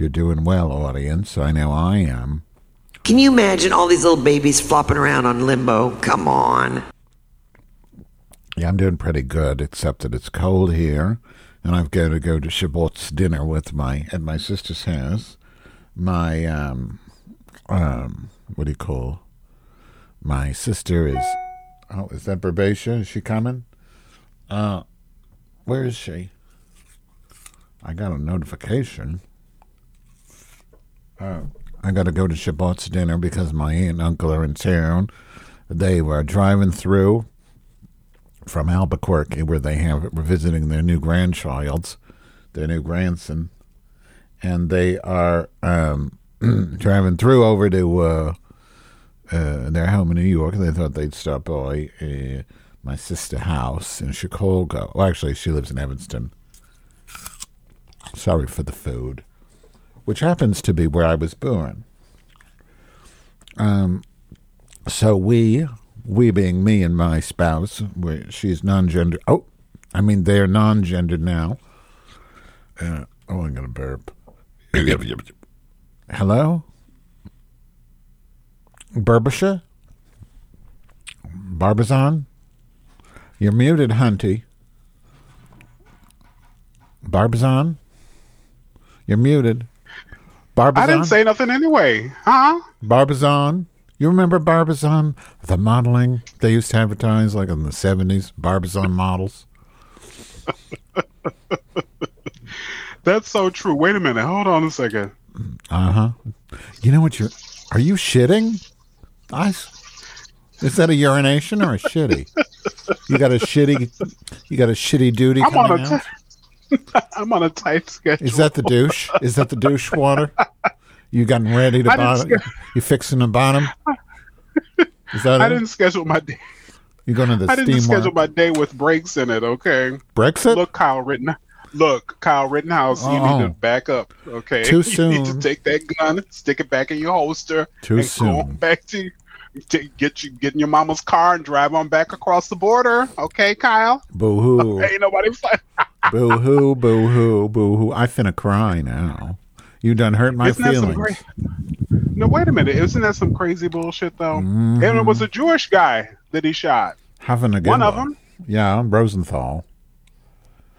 Hope you're doing well, audience. I know I am. Can you imagine all these little babies flopping around on limbo? Come on. Yeah, I'm doing pretty good, except that it's cold here, and I've got to go to Shabbat's dinner with my at my sister's house. My um, um, what do you call? My sister is. Oh, is that Barbatia? Is she coming? Uh, where is she? I got a notification. Uh, I got to go to Shabbat's dinner because my aunt and uncle are in town. They were driving through from Albuquerque, where they have were visiting their new grandchild, their new grandson, and they are um, driving through over to uh, uh, their home in New York. They thought they'd stop by uh, my sister's house in Chicago. Well, actually, she lives in Evanston. Sorry for the food, which happens to be where I was born. Um, so we we being me and my spouse, we, she's non-gender. Oh, I mean they're non-gendered now. Uh, oh, I'm gonna burp. Hello, Burbisha, Barbizon. You're muted, Hunty. Barbizon, you're muted. Barbizon. I didn't say nothing anyway, huh? Barbizon. You remember Barbizon, the modeling they used to advertise like in the seventies, Barbizon models. That's so true. Wait a minute. Hold on a second. Uh huh. You know what you're? Are you shitting? I. Is that a urination or a shitty? You got a shitty. You got a shitty duty I'm on coming a out. I'm on a tight schedule. Is that the douche? Is that the douche water? You gotten ready to bottom? You fixing the bottom? Is that I it? didn't schedule my day. You going to the I didn't schedule my day with breaks in it. Okay. Brexit? Look, Kyle Ritten. Look, Kyle Rittenhouse, you need Oh. to back up. Okay. Too soon. You need to take that gun, stick it back in your holster, Too soon. on back to. to get you get in your mama's car and drive on back across the border, okay, Kyle? Boo hoo. Ain't nobody fight. Boo hoo, boo hoo, boo hoo. I finna cry now. You done hurt my Isn't feelings. great- No, wait a minute. Isn't that some crazy bullshit though? Mhm. And it was a Jewish guy that he shot. Having a good One of them. Yeah, Rosenthal.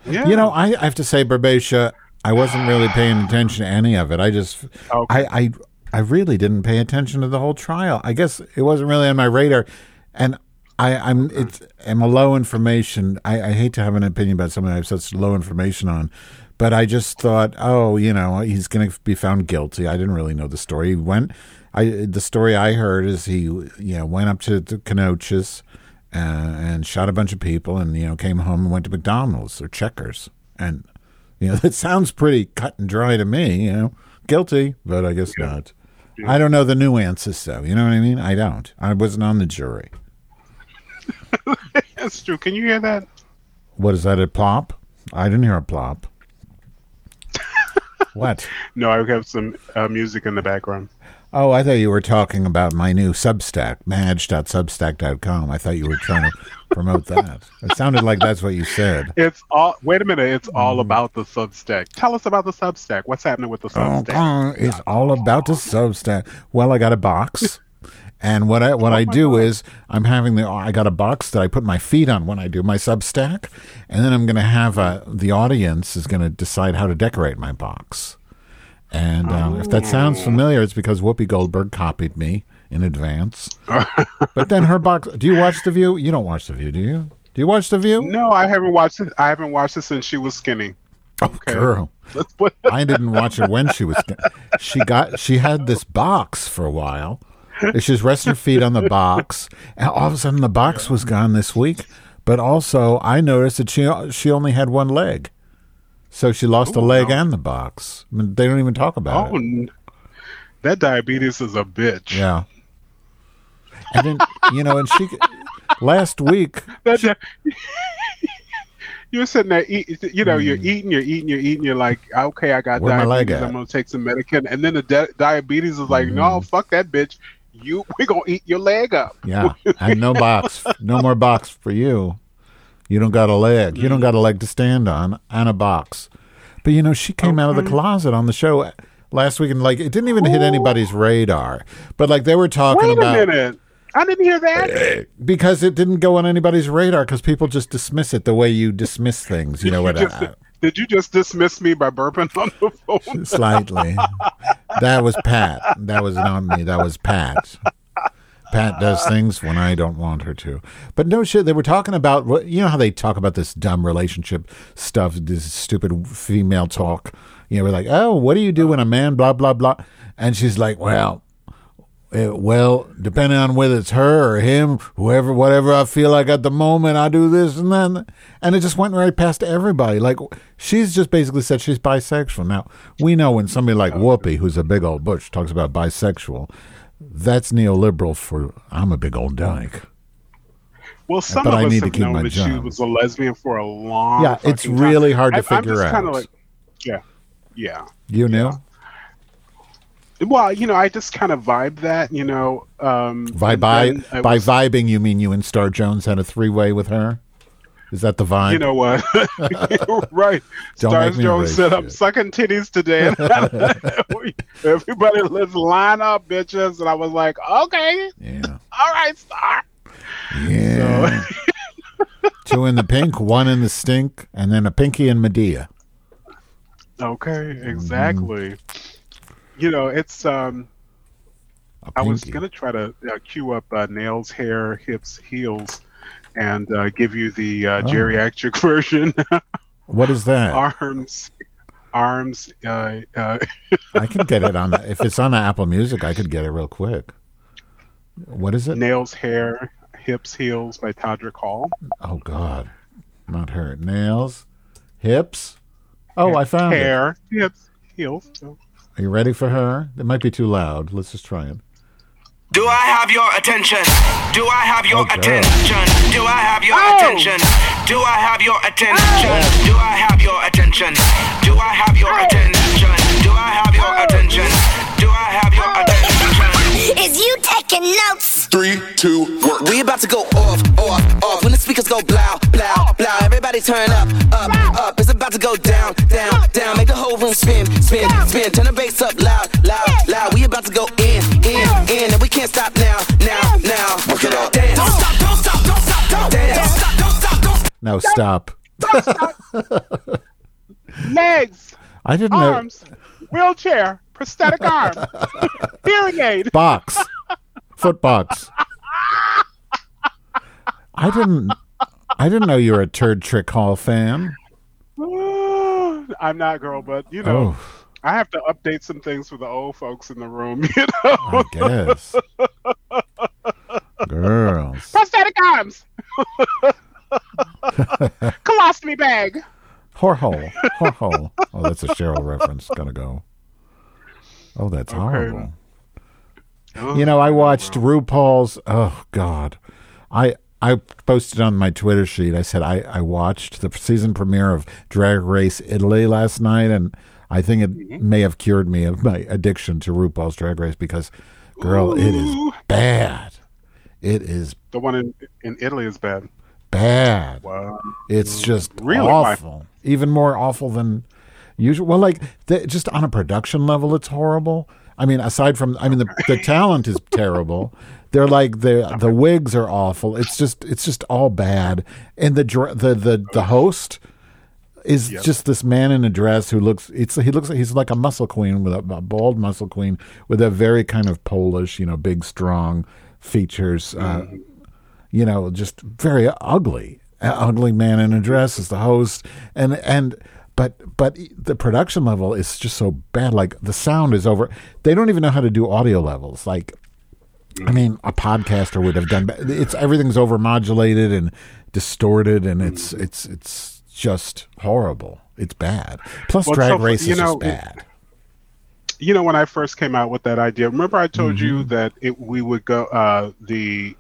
Yeah. You know, I, I have to say, Barbatia, I wasn't really paying attention to any of it. I just, Okay. I, I, I really didn't pay attention to the whole trial. I guess it wasn't really on my radar, and I, I'm, it's, I'm a low information. I, I hate to have an opinion about something I have such low information on, but I just thought, oh, you know, he's going to be found guilty. I didn't really know the story. He went. I the story I heard is he, you know, went up to the Kenosha uh, and shot a bunch of people, and you know, came home and went to McDonald's or Checkers, and you know, that sounds pretty cut and dry to me. You know, guilty, but I guess not. I don't know the nuances, though. You know what I mean? I don't. I wasn't on the jury. That's true. Can you hear that? What is that? A plop? I didn't hear a plop. what? No, I have some uh, music in the background. Oh, I thought you were talking about my new Substack, madge.substack.com. I thought you were trying to promote that. It sounded like that's what you said. It's all. Wait a minute. It's all Mm. about the Substack. Tell us about the Substack. What's happening with the Oh, Substack? it's all about the Substack. Well, I got a box, and what I what I do is I'm having the I got a box that I put my feet on when I do my Substack, and then I'm going to have uh, the audience is going to decide how to decorate my box. And um, if that sounds familiar, it's because Whoopi Goldberg copied me in advance. but then her box. Do you watch The View? You don't watch The View, do you? Do you watch The View? No, I haven't watched it. I haven't watched it since she was skinny. Oh, girl. Let's put. I didn't watch it when she was. She got. She had this box for a while. She was resting her feet on the box, and all of a sudden the box was gone this week. But also, I noticed that she she only had one leg, so she lost a leg and the box. I mean, they don't even talk about Oh, it. that diabetes is a bitch. Yeah. And then you know, and she last week. Di- you're sitting there, eat, you know, Hmm. you're eating, you're eating, you're eating. You're like, okay, I got Where my leg diabetes. at? I'm gonna take some medicine, and then the di- diabetes is like, no, Hmm. fuck that bitch. You, we're gonna eat your leg up. Yeah, and no box, no more box for you. You don't got a leg. You don't got a leg to stand on and a box. But you know, she came out of the closet on the show last week, and like it didn't even hit anybody's radar. But like they were talking Wait a about minute. I didn't hear that. Eh, because it didn't go on anybody's radar because people just dismiss it the way you dismiss things. You know what? Did you just dismiss me by burping on the phone? slightly. that was Pat. That was not me. That was Pat. Pat does things when I don't want her to. But no shit, they were talking about you know how they talk about this dumb relationship stuff, this stupid female talk. You know, we're like, oh, what do you do when a man blah blah blah, and she's like, well, eh, well, depending on whether it's her or him, whoever, whatever I feel like at the moment, I do this and then, and it just went right past everybody. Like she's just basically said she's bisexual. Now we know when somebody like Whoopi, who's a big old butch, talks about bisexual, that's neoliberal. For I'm a big old dyke. Well, some But of I us need to have keep known my that she was a lesbian for a long. Yeah, it's really time. hard to I- I'm figure out. Like, yeah, yeah. You knew Well, you know, I just kind of vibe that, you know. Um, by by by was- vibing, you mean you and Star Jones had a three way with her? Is that the vibe? You know what? right. Don't me Jones said, "I'm sucking titties today." Everybody, let's line up, bitches. And I was like, "Okay, yeah, all right, Star." yeah. Two in the pink, one in the stink, and then a pinky and Medea. Okay, exactly. You know, it's um. I was gonna try to uh, cue up uh, nails, hair, hips, heels, and uh, give you the uh, Oh. geriatric version. What is that? arms, arms. Uh, uh, I can get it on. If it's on the Apple Music, I could get it real quick. What is it? nails, hair, hips, heels by Todrick Hall. Oh God, not her. Nails, hips. Oh, I found it. hair, hips, heels. Are you ready for her? It might be too loud. Let's just try it. Do I have your attention? Do I have your Oh, girl. Oh! attention? Do I have your Oh. attention? Do I have your attention? Do I have your oh! attention? Do I have your attention? Do I have your attention? Do I have your attention? Is you taking notes? Three, two, work. We about to go off, off, off. When the speakers go blow, blow, blow. Everybody turn up, up, up. It's about to go down, down, down. Make the whole room spin, spin, spin. Turn the bass up loud, loud, loud. We about to go in, in, in. And we can't stop now, now, now. Work it out. Dance. Don't stop, don't stop, don't stop, don't dance. Don't stop, don't stop, don't stop. Now stop. Legs, I didn't know. arms, wheelchair, prosthetic arm, hearing aid. Box, foot box. I didn't. I didn't know you were a Turd Trick Hall fan. I'm not, girl, but you know, Oh, I have to update some things for the old folks in the room. You know, I guess. Girls. prosthetic arms, colostomy bag. Whorehole. Whorehole. Oh, that's a Cheryl reference. Gotta go. Oh, that's horrible. Oh, you know, I watched RuPaul's. Oh God, I I posted on my Twitter sheet. I said I I watched the season premiere of Drag Race Italy last night, and I think it mm-hmm. may have cured me of my addiction to RuPaul's Drag Race because, girl, it is bad. It is The one in in Italy is bad. bad. Wow. It's just Really? awful. Even more awful than usual. Well, like the, just on a production level, it's horrible. I mean, aside from, I mean, the the talent is terrible. They're like the the wigs are awful. It's just it's just all bad. And the the the the host is just this man in a dress who looks it's he looks like he's like a muscle queen with a, a bald muscle queen with a very kind of Polish, you know, big strong features. Uh, you know, just very ugly, ugly man in a dress is the host, and and but but the production level is just so bad. Like the sound is over. They don't even know how to do audio levels. Like, I mean, a podcaster would have done. It's everything's over modulated and distorted, and it's it's it's just horrible. It's bad. Plus, Well, Drag so- Race you is know, bad. you know when I first came out with that idea, remember I told Mm-hmm. you that it, we would go uh, the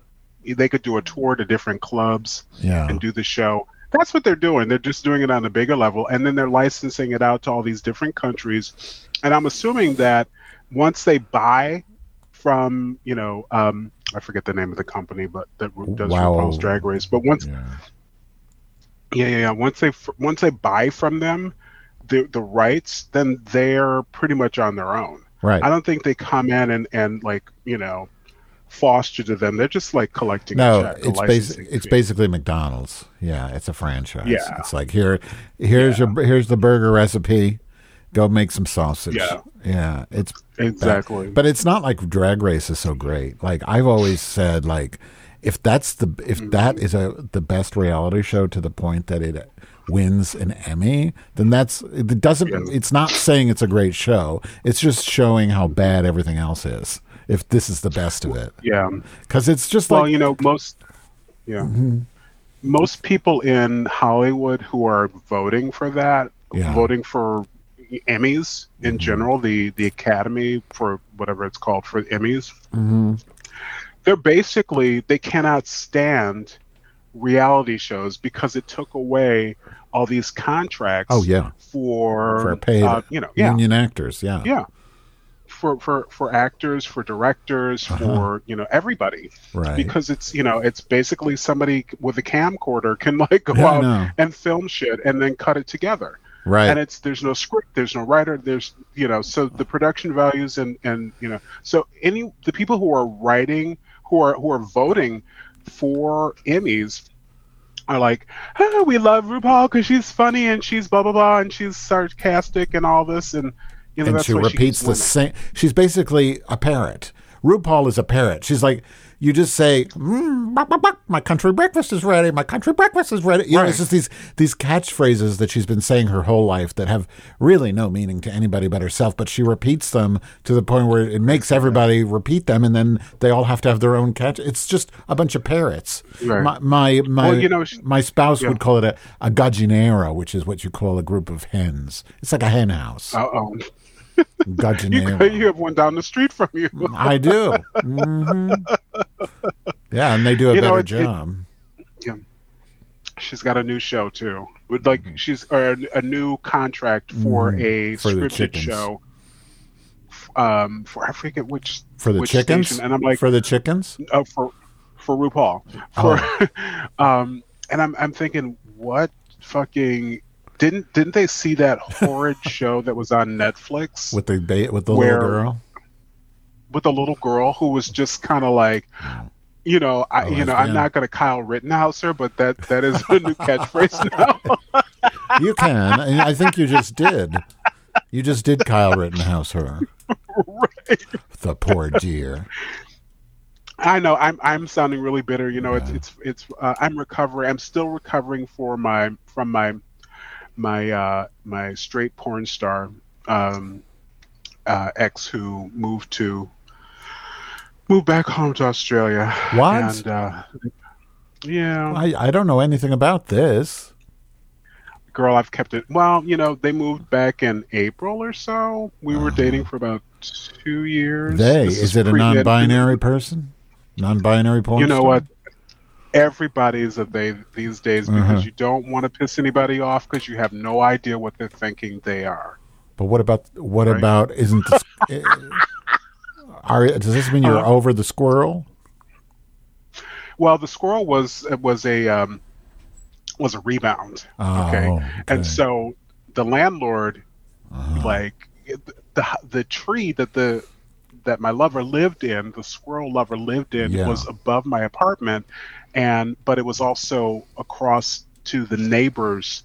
they could do a tour to different clubs Yeah. and do the show. That's what they're doing. They're just doing it on a bigger level, and then they're licensing it out to all these different countries. And I'm assuming that once they buy from, you know, um, I forget the name of the company, but that does Wow. RuPaul's Drag Race. But once Yeah. Yeah, yeah, yeah. Once they once they buy from them the the rights, then they're pretty much on their own. Right. I don't think they come in and and like you know foster to them. They're just like collecting. a No, it's it's basically McDonald's. Yeah, it's a franchise. Yeah. It's like here here's your here's the burger recipe. Go make some sausage. Yeah. Yeah, it's Exactly. But it's not like Drag Race is so great. Like I've always said like if that's the if Mm-hmm. that is a the best reality show to the point that it wins an Emmy, then that's it doesn't it's not saying it's a great show. It's just showing how bad everything else is. If this is the best of it. yeah. Cuz it's just Well, like you know, most yeah, Mm-hmm. most people in Hollywood who are voting for that, Yeah. Mm-hmm. voting for Emmys in general, the the Academy for whatever it's called for Emmys, Mm-hmm. they're basically they cannot stand reality shows because it took away all these contracts. Oh, yeah. for for paid uh, you know yeah union actors, yeah. yeah for for for actors for directors for you know everybody Uh-huh. Right. because it's you know it's basically somebody with a camcorder can like go Yeah, out and film shit and then cut it together Right. and it's there's no script there's no writer there's you know so the production values and and you know so any the people who are writing who are who are voting for emmys are like oh, we love RuPaul because she's funny and she's blah blah blah and she's sarcastic and all this and and she repeats keeps the same. She's basically a parrot. RuPaul is a parrot. She's like, you just say, mm, buck, buck, buck, "My country breakfast is ready. My country breakfast is ready." You know, it's just these these catchphrases that she's been saying her whole life that have really no meaning to anybody but herself. But she repeats them to the point where it makes everybody repeat them, and then they all have to have their own catch. It's just a bunch of parrots. Right. My my my, Well, you know, she- my spouse yeah. would call it a, a gallinero, which is what you call a group of hens. It's like a hen house. Uh-oh. You, Gallinero. you have one down the street from you. I do. hmm Yeah, and they do a You know, better it- it- job. She's got a new show too. With like she's or a, a new contract for a Mm-hmm. For scripted show. Um, for I forget which For the which chickens? station. and I'm like for the chickens? uh, for for RuPaul. For Oh. um, and I'm I'm thinking, what fucking didn't didn't they see that horrid show that was on Netflix With the ba- with the Where- little girl? with the little girl who was just kind of like, you know, I Oh, you know, lesbian. I'm not going to Kyle Rittenhouse her, but that that is a new catchphrase now. You can. and I think you just did. You just did Kyle Rittenhouse her. The poor dear. I know I'm I'm sounding really bitter. You know, it's it's it's uh, I'm recovering. I'm still recovering for my from my my uh, my straight porn star um, uh, ex who moved to moved back home to Australia. What? And uh, yeah, I, I don't know anything about this. girl, I've kept it. Well, you know, they moved back in April or so. We were dating for about two years. Uh-huh. They. This Is it a non binary person? Non binary porn You know star? what? Everybody's a they these days because Uh-huh. you don't want to piss anybody off because you have no idea what they're thinking they are. But what about what Right. about isn't this, eh, are does this mean you're Uh-huh. over the squirrel? Well, the squirrel was was a um, was a rebound. Oh, okay? okay. and so the landlord, Uh-huh. like the the tree that the that my lover lived in, the squirrel lover lived in, Yeah. was above my apartment, and but it was also across to the neighbor's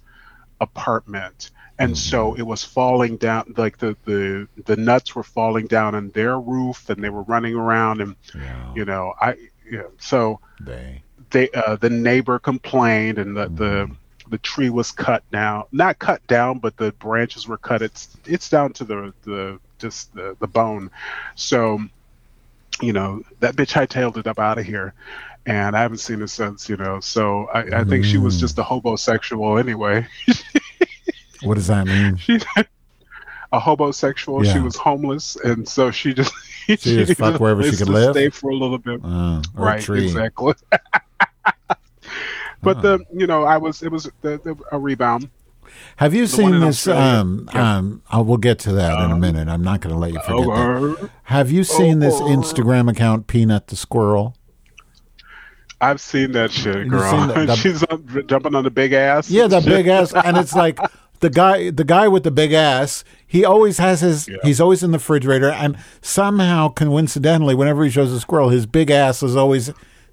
apartment. And so Mm-hmm. it was falling down, like the, the the nuts were falling down on their roof, and they were running around, and Yeah, you know, I, yeah, so they. they uh, the neighbor complained and the, the the tree was cut down not cut down but the branches were cut it's it's down to the the just the, the bone so you know that bitch hightailed it up out of here and i haven't seen her since you know so i, I think she was just a hobosexual anyway What does that mean? she's a hobosexual she was homeless and so she just She just fuck wherever she could live? stay for a little bit Uh, right exactly but the you know i was it was the, the, a rebound Have you one seen this? Um, um, I will get to that in a minute. I'm not going to let you forget that. Have you seen this. Instagram account, Peanut the Squirrel? I've seen that shit, girl. seen that- the- She's jumping on the big ass. Yeah, the big ass, and it's like the guy, the guy with the big ass. He always has his. He's always in the refrigerator, and somehow, coincidentally, whenever he shows a squirrel, his big ass is always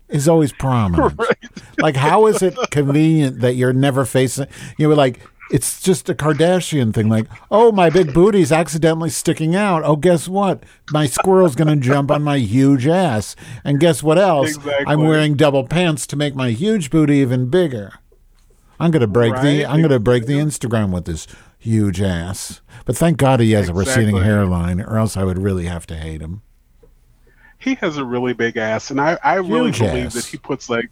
is always prominent. Like, how is it convenient that you're never facing? You know, like it's just a Kardashian thing. Like, oh, my big booty's accidentally sticking out. Oh, guess what? My squirrel's going to jump on my huge ass, and guess what else? Exactly. I'm wearing double pants to make my huge booty even bigger. I'm gonna break the I'm gonna break the Instagram with this huge ass. But thank God he has a receding hairline, or else I would really have to hate him. He has a really big ass, and I, I really Huge believe ass. that he puts like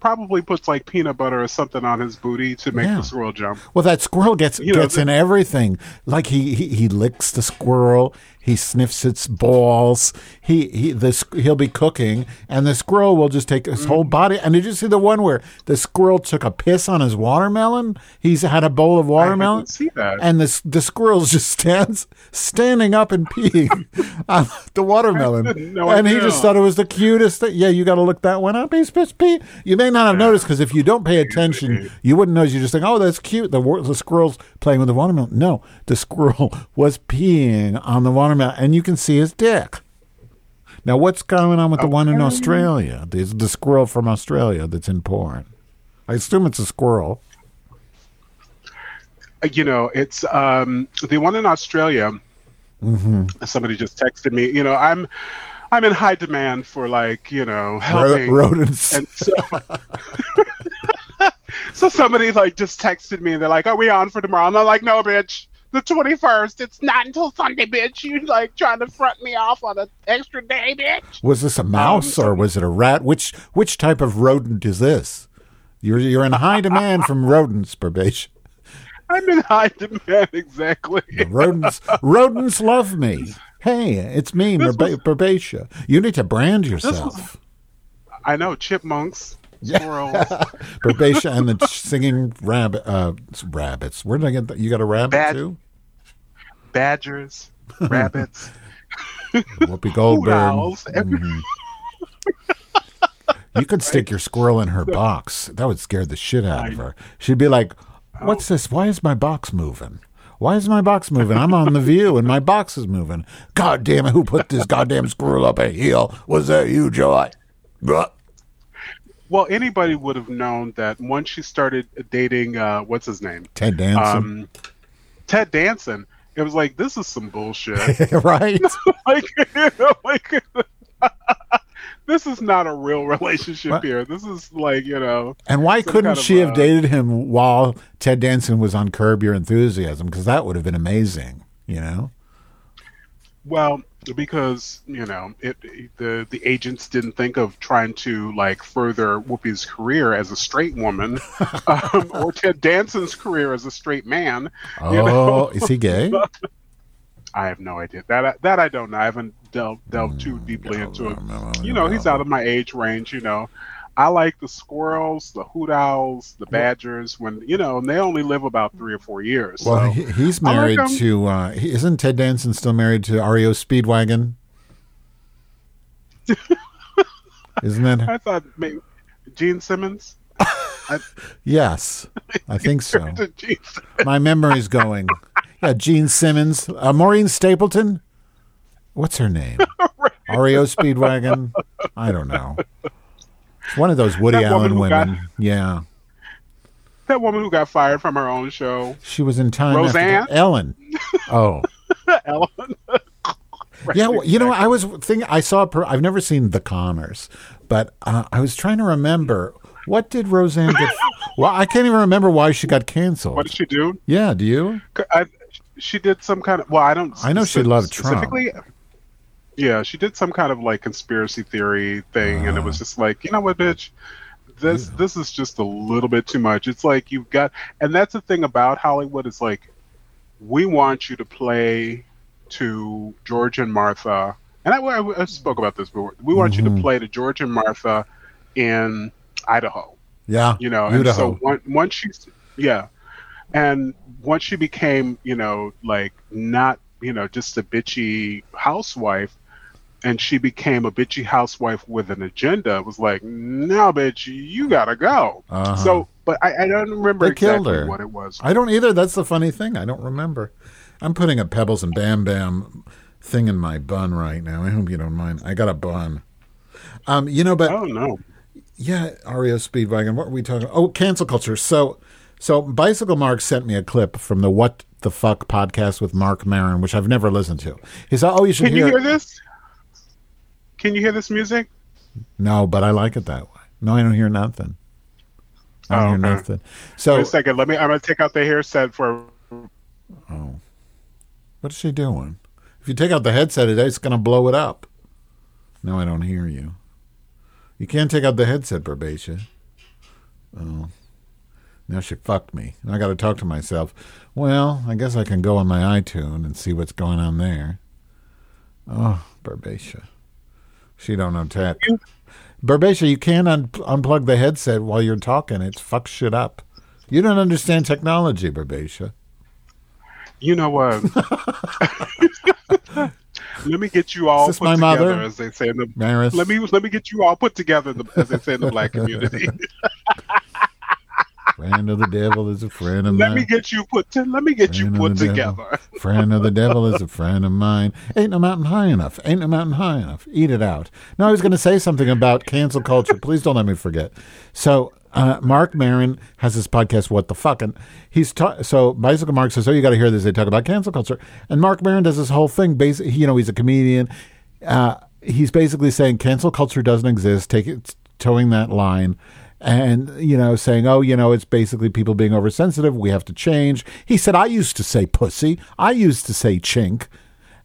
probably puts like peanut butter or something on his booty to make Yeah. the squirrel jump. Well, that squirrel gets You know, gets the- in everything. Like he, he he licks the squirrel. He sniffs its balls. He he the sq- he'll be cooking, and the squirrel will just take his whole body. And did you see the one where the squirrel took a piss on his watermelon? He's had a bowl of watermelon. didn't see that. And the the squirrel just stands standing up and peeing on the watermelon. no and he just thought it was the cutest thing. Yeah, you got to look that one up. He's piss pee. You may not have noticed because if you don't pay attention, you wouldn't notice. You just think, "Oh, that's cute." The the squirrel's playing with the watermelon. No, the squirrel was peeing on the watermelon, and you can see his dick. Now, what's going on with the one in Australia? The, the squirrel from Australia that's in porn. I assume it's a squirrel. Uh, You know, it's um, the one in Australia. Mm-hmm. Somebody just texted me. You know, I'm I'm in high demand for like you know helping rodents. And so, so somebody like just texted me and they're like, "Are we on for tomorrow?" And I'm like, "No, bitch. The 21st. It's not until Sunday, bitch. You like trying to front me off on an extra day, bitch." Was this a mouse or was it a rat? Which which type of rodent is this? You're you're in high demand from rodents, Probation. I'm in high demand, exactly. Rodents rodents love me. Hey, it's me, This Merba- You need to brand yourself. I know chipmunks, squirrels, Perbatia and the singing rabbit, uh, rabbits. Where did I get that? You got a rabbit Bad- too? Badgers, rabbits, Whoopi Goldberg. owls. Every- Mhm. You could stick your squirrel in her box. That would scare the shit out of her. She'd be like, "What's this? Why is my box moving? Why is my box moving? I'm on the view and my box is moving. God damn it! Who put this goddamn squirrel up a hill? Was that you, Joy?" Well, anybody would have known that once she started dating, uh, what's his name, Ted Danson, um, Ted Danson. It was like this is some bullshit. right? like, you know, like this is not a real relationship What? here. This is like you know. And why couldn't kind of, she have uh, dated him while Ted Danson was on Curb Your Enthusiasm? Because that would have been amazing. You know. Well, because you know, it, the the agents didn't think of trying to like further Whoopi's career as a straight woman, um, or Ted Danson's career as a straight man. you know? Oh, is he gay? I have no idea. That I, that I don't know. I haven't delved delved too deeply into it. You know, he's out of my age range. You know, I like the squirrels, the hoot owls, the badgers. When you know, and they only live about three or four years. Well, so. he, he's I like married to. Uh, isn't Ted Danson still married to REO Speedwagon? isn't that? I thought maybe Gene Simmons. Yes, I think so. My memory's going. Yeah, Gene Simmons, uh, Maureen Stapleton. What's her name? REO Speedwagon. I don't know. It's one of those Woody That woman Allen got- women. Yeah, That woman who got fired from her own show, she was in time. Roseanne? Ellen. Oh. Ellen. Yeah, well, you know, I was thinking. I saw. Per, I've never seen The Conners, but uh, I was trying to remember what did Roseanne get. well, I can't even remember why she got canceled. What did she do? yeah, do you? I, she did some kind of. Well, I don't. I know she loved Trump. specifically. Yeah, she did some kind of like conspiracy theory thing, and it Uh-huh. was just like, you know what, bitch, this this is just a little bit too much. It's like you've got, and that's the thing about Hollywood is like, we want you to play to George and Martha, and I, I, I spoke about this before. We want you Mm-hmm. to play to George and Martha in Idaho. Yeah, you know and so one, once she yeah and once she became you know like not you know just a bitchy housewife and she became a bitchy housewife with an agenda. It was like, no, bitch, you gotta go. Uh-huh. So, but I, I don't remember They exactly what it was. I don't either. That's the funny thing. I don't remember. I'm putting a Pebbles and Bam Bam thing in my bun right now. I hope you don't mind. I got a bun. Um, you know, but Oh no. yeah, REO Speedwagon. What were we talking? Oh, cancel culture. So, so Bicycle Mark sent me a clip from the What the Fuck podcast with Marc Maron, which I've never listened to. He said, "Oh, you should Can hear." you hear this? Can you hear this music? No, but I like it that way. No, I don't hear nothing. I don't Oh, hear okay. nothing. So, Wait a second. Let me. I'm gonna take out the headset for. Oh, what is she doing? If you take out the headset, it- it's going to blow it up. No, I don't hear you. You can't take out the headset, Barbatia. Oh. Now she fucked me. I got to talk to myself. Well, I guess I can go on my iTunes and see what's going on there. Oh, Barbatia. She don't know tech. Barbatia, you can't un- unplug the headset while you're talking. It fucks shit up. You don't understand technology, Barbatia. You know what? let me get you all put together, mother? as they say in the. Maris? Let me let me get you all put together, the, as they say in the black community. Friend of the devil is a friend of let mine. me get you put. To, let me get you Friend of put the devil. together. friend of the devil is a friend of mine. Ain't no mountain high enough. Ain't no mountain high enough. Eat it out. No, I was going to say something about cancel culture. Please don't let me forget. So, uh, Marc Maron has this podcast, What the Fuck? And he's ta- so Bicycle Mark says, Oh, you got to hear this. They talk about cancel culture. And Marc Maron does this whole thing. Basically, you know, he's a comedian. Uh, he's basically saying cancel culture doesn't exist, take it, towing that line. And, you know, saying, oh, you know, it's basically people being oversensitive. We have to change. He said, I used to say pussy. I used to say chink.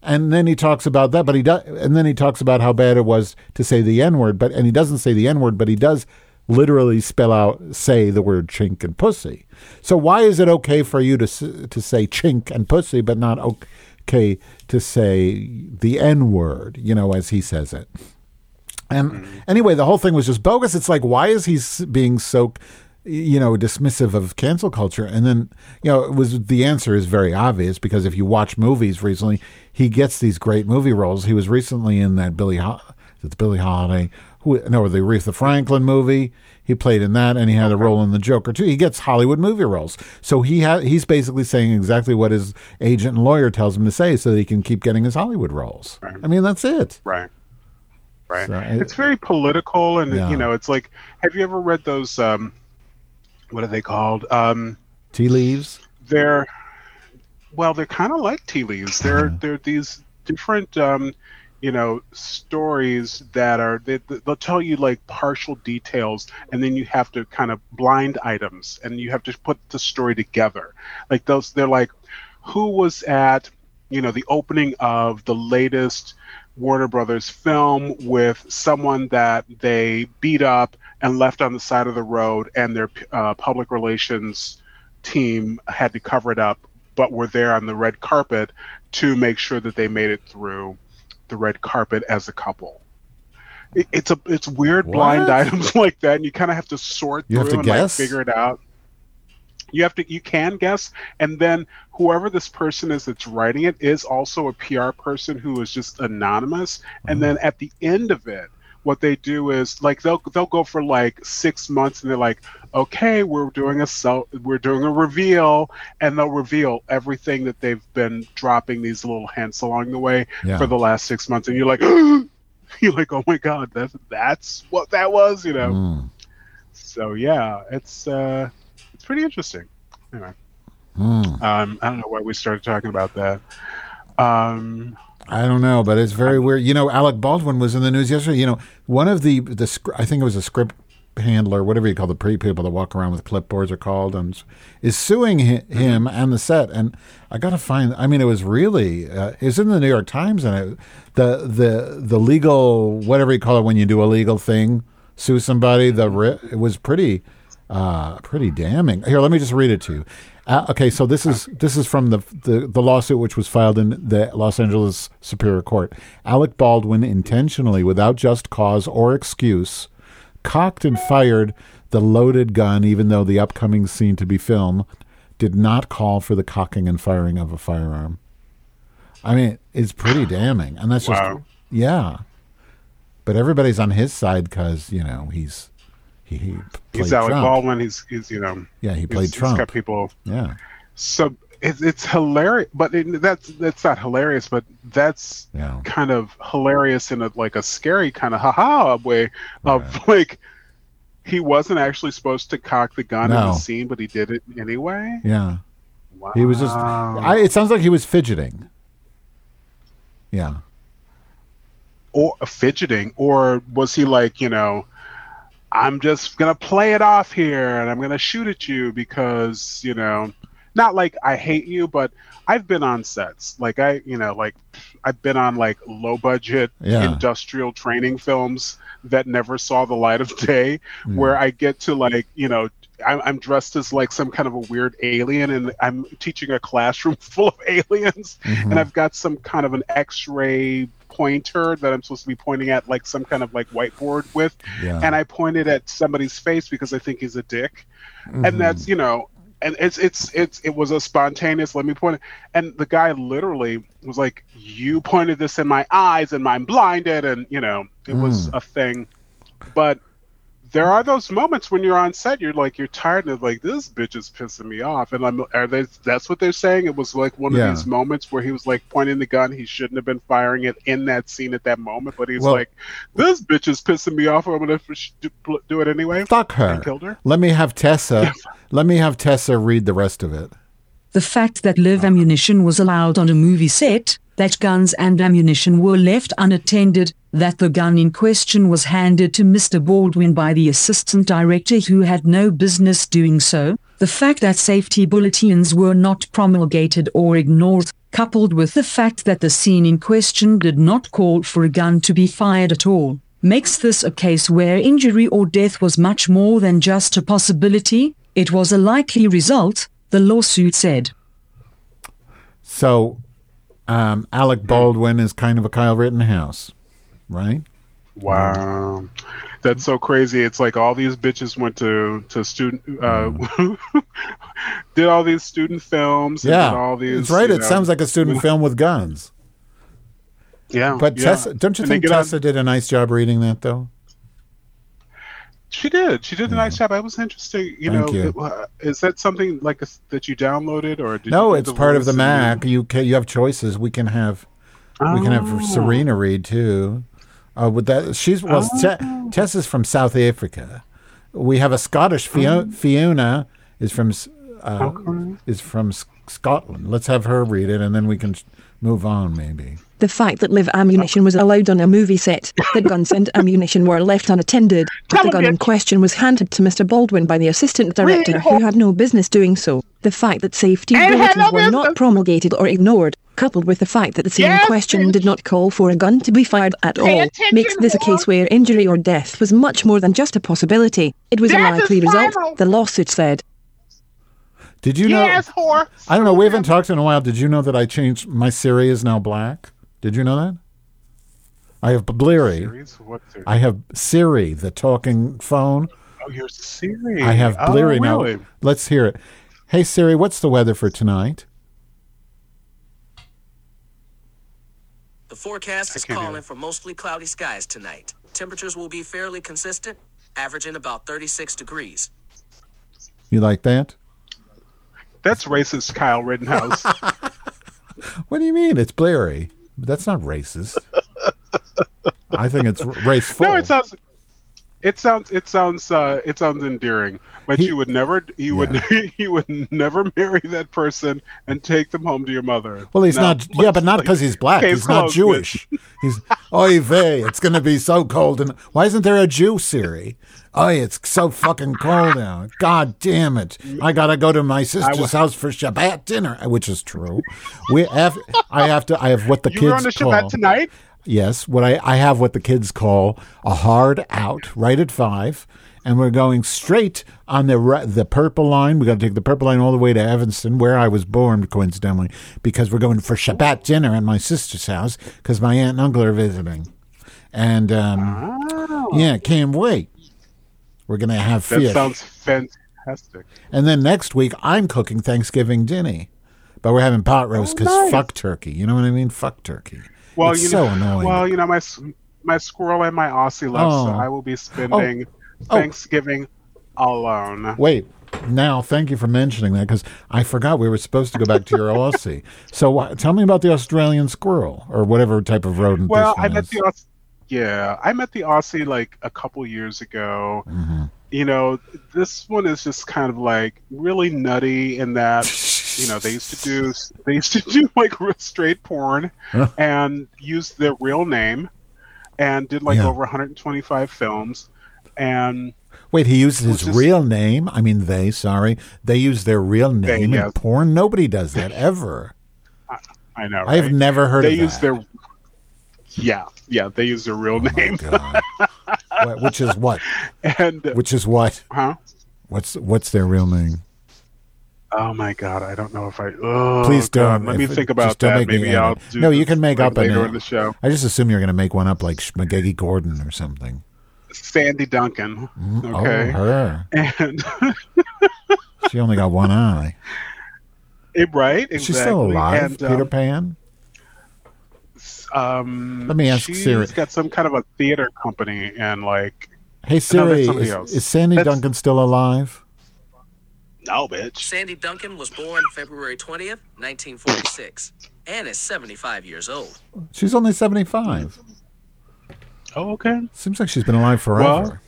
And then he talks about that, but he does, and then he talks about how bad it was to say the N word, but, and he doesn't say the N word, but he does literally spell out, say the word chink and pussy. So why is it okay for you to, to say chink and pussy, but not okay to say the N word, you know, as he says it? And mm-hmm. anyway, the whole thing was just bogus. It's like, why is he being so, you know, dismissive of cancel culture? And then, you know, it was the answer is very obvious because if you watch movies recently, he gets these great movie roles. He was recently in that Billy, Ho- it's Billie Holiday, who no, the Aretha Franklin movie. He played in that, and he had a role in the Joker too. He gets Hollywood movie roles, so he ha- he's basically saying exactly what his agent and lawyer tells him to say, so that he can keep getting his Hollywood roles. I mean, that's it. Right. Right. So it- it's very political, and Yeah. you know, it's like, have you ever read those? Um, what are they called? Um, Tea leaves. they're well, they're kind of like tea leaves. They're they're these different, um, you know, stories that are they, they'll tell you like partial details, and then you have to kind of blind items, and you have to put the story together. Like those, they're like, who was at, you know, the opening of the latest Warner Brothers film with someone that they beat up and left on the side of the road, and their uh, public relations team had to cover it up, but were there on the red carpet to make sure that they made it through the red carpet as a couple. It, it's a it's weird blind items like that, and you kind of have to sort You through and guess? like figure it out. You have to you can guess, and then whoever this person is that's writing it is also a PR person who is just anonymous, and then at the end of it. What they do is like they'll they'll go for like six months and they're like, okay, we're doing a so we're doing a reveal, and they'll reveal everything that they've been dropping these little hints along the way Yeah. for the last six months, and you're like, you're like, oh my god, that's that's what that was, you know. Mm. So yeah, it's uh, it's pretty interesting. Anyway, Mm. um, I don't know why we started talking about that. Um, I don't know, but it's very weird. You know, Alec Baldwin was in the news yesterday. You know, one of the the I think it was a script handler, whatever you call the pre people that walk around with clipboards are called, and is suing hi- him and the set. And I got to find. I mean, it was really uh, it was in the New York Times, and it, the the the legal whatever you call it when you do a legal thing, sue somebody. The it was pretty uh, pretty damning. Here, let me just read it to you. Uh, okay, so this is this is from the, the the lawsuit which was filed in the Los Angeles Superior Court. Alec Baldwin intentionally, without just cause or excuse, cocked and fired the loaded gun, even though the upcoming scene to be filmed did not call for the cocking and firing of a firearm. I mean, it's pretty damning, and that's Wow. just Yeah, but everybody's on his side because you know he's he, he He's Alec Trump. Baldwin. He's he's you know. Yeah, he played he's, Trump. He's got people. Yeah, So it's it's hilarious, but it, that's that's not hilarious, but that's Yeah. kind of hilarious in a like a scary kind of haha way of like he wasn't actually supposed to cock the gun in the scene, but he did it anyway. yeah. Wow. He was just. I, it sounds like he was fidgeting. Yeah. or fidgeting, or was he like you know? I'm just gonna play it off here, and I'm gonna shoot at you because you know, not like I hate you, but I've been on sets, like I, you know, like I've been on like low budget Yeah. industrial training films that never saw the light of day, hmm. where I get to like, you know, I'm, I'm dressed as like some kind of a weird alien, and I'm teaching a classroom full of aliens, mm-hmm. and I've got some kind of an X-ray pointer that I'm supposed to be pointing at like some kind of like whiteboard with, Yeah. and I pointed at somebody's face because I think he's a dick, and mm-hmm. that's you know, and it's it's it's it was a spontaneous. Let me point it, and the guy literally was like, "You pointed this in my eyes, and I'm blinded," and you know, it was mm. a thing, but. There are those moments when you're on set, you're like, you're tired and like, this bitch is pissing me off. And I'm, are they, that's what they're saying? It was like one Yeah. of these moments where he was like pointing the gun. He shouldn't have been firing it in that scene at that moment, but he's Well- like, this bitch is pissing me off. I'm going to do, do it anyway. Fuck her. And killed her. Let me have Tessa. let me have Tessa read the rest of it. The fact that live ammunition was allowed on a movie set, that guns and ammunition were left unattended, that the gun in question was handed to Mr. Baldwin by the assistant director who had no business doing so, the fact that safety bulletins were not promulgated or ignored, coupled with the fact that the scene in question did not call for a gun to be fired at all, makes this a case where injury or death was much more than just a possibility, it was a likely result, the lawsuit said. So, um, Alec Baldwin is kind of a Kyle Rittenhouse, right? Wow. That's so crazy. It's like all these bitches went to, to student, uh, did all these student films. and Yeah, all these, it's right. It know- sounds like a student film with guns. Yeah. But yeah. Tessa, don't you And think get on- Tessa did a nice job reading that, though? She did. She did a nice job. I was interesting. You Thank know, you. uh, is that something like a, that you downloaded or did No, it's part of the Mac. You can, you have choices. We can have we can Oh. have Serena read too. Uh, with that, she's well. Te- Oh. Tess is from South Africa. We have a Scottish Fio- Oh. Fiona is from uh, is from Scotland. Let's have her read it, and then we can move on. Maybe. The fact that live ammunition was allowed on a movie set, that guns and ammunition were left unattended, that the gun in question was handed to Mr. Baldwin by the assistant director who had no business doing so, the fact that safety bulletins were not promulgated or ignored, coupled with the fact that the scene in question did not call for a gun to be fired at all, makes this a case where injury or death was much more than just a possibility. It was a likely result, the lawsuit said. Did you know? Yes, whore. I don't know. We haven't talked in a while. Did you know that I changed my Siri is now black? Did you know that? I have Bleary. Series? What? I have Siri, the talking phone. oh, your Siri. I have oh, Bleary really? now. Let's hear it. Hey Siri, what's the weather for tonight? The forecast is calling for mostly cloudy skies tonight. Temperatures will be fairly consistent, averaging about 36 degrees. You like that? That's racist, Kyle Rittenhouse. What do you mean? It's Bleary. That's not racist. I think it's raceful. no, it sounds. It sounds. It sounds. Uh, it sounds endearing. But He- you would never. You would. you would never marry that person and take them home to your mother. well, he's No. not. Yeah, but not because he's black. He's not Jewish. He's. Oy vey, it's going to be so cold. And why isn't there a Jew Siri? Oy, it's so fucking cold out. God damn it! I gotta go to my sister's house for Shabbat dinner, which is true. We have. I have to. I have what the You kids were on the call. Shabbat tonight. Yes, what I, I have what the kids call a hard out, right at five, and we're going straight on the the purple line. We got to take the purple line all the way to Evanston, where I was born, coincidentally, because we're going for Shabbat dinner at my sister's house because my aunt and uncle are visiting, and um, yeah, can't wait. We're gonna have That fish, sounds fantastic. and then next week I'm cooking Thanksgiving dinner, but we're having pot roast because nice. fuck turkey. You know what I mean? Fuck turkey. Well, it's you so know, annoying. well, you know, my my squirrel and my Aussie left, so Oh. I will be spending Oh. Thanksgiving alone. Wait, now thank you for mentioning that because I forgot we were supposed to go back to your Aussie. So uh, tell me about the Australian squirrel or whatever type of rodent. Well, I is. the Aus- yeah, I met the Aussie like a couple years ago. Mm-hmm. You know, this one is just kind of like really nutty in that you know they used to do they used to do like straight porn Huh. and use their real name and did like Yeah. over 125 films and Wait, he uses his is- real name. I mean, they. Sorry, they use their real name in yes. porn. Nobody does that ever. I know I've never heard they of use that. their yeah yeah they use their real Oh, name Which is what? and Which is what? huh What's what's their real name? oh my god I don't know if I oh Please God, don't. let me think about that maybe. I'll No, you can make up a later name. in the show I just assume you're going to make one up like Schmagegi Gordon or something. Sandy Duncan okay Oh, her. and She only got one eye. it, right exactly. Is she still alive, and, Peter um, Pan? Um, Let me ask she's Siri. She's got some kind of a theater company and like Hey no, Siri, that's is, is Sandy That's- Duncan still alive? no bitch Sandy Duncan was born February 20th, 1946, and is 75 years old. She's only seventy-five. oh okay Seems like she's been alive forever.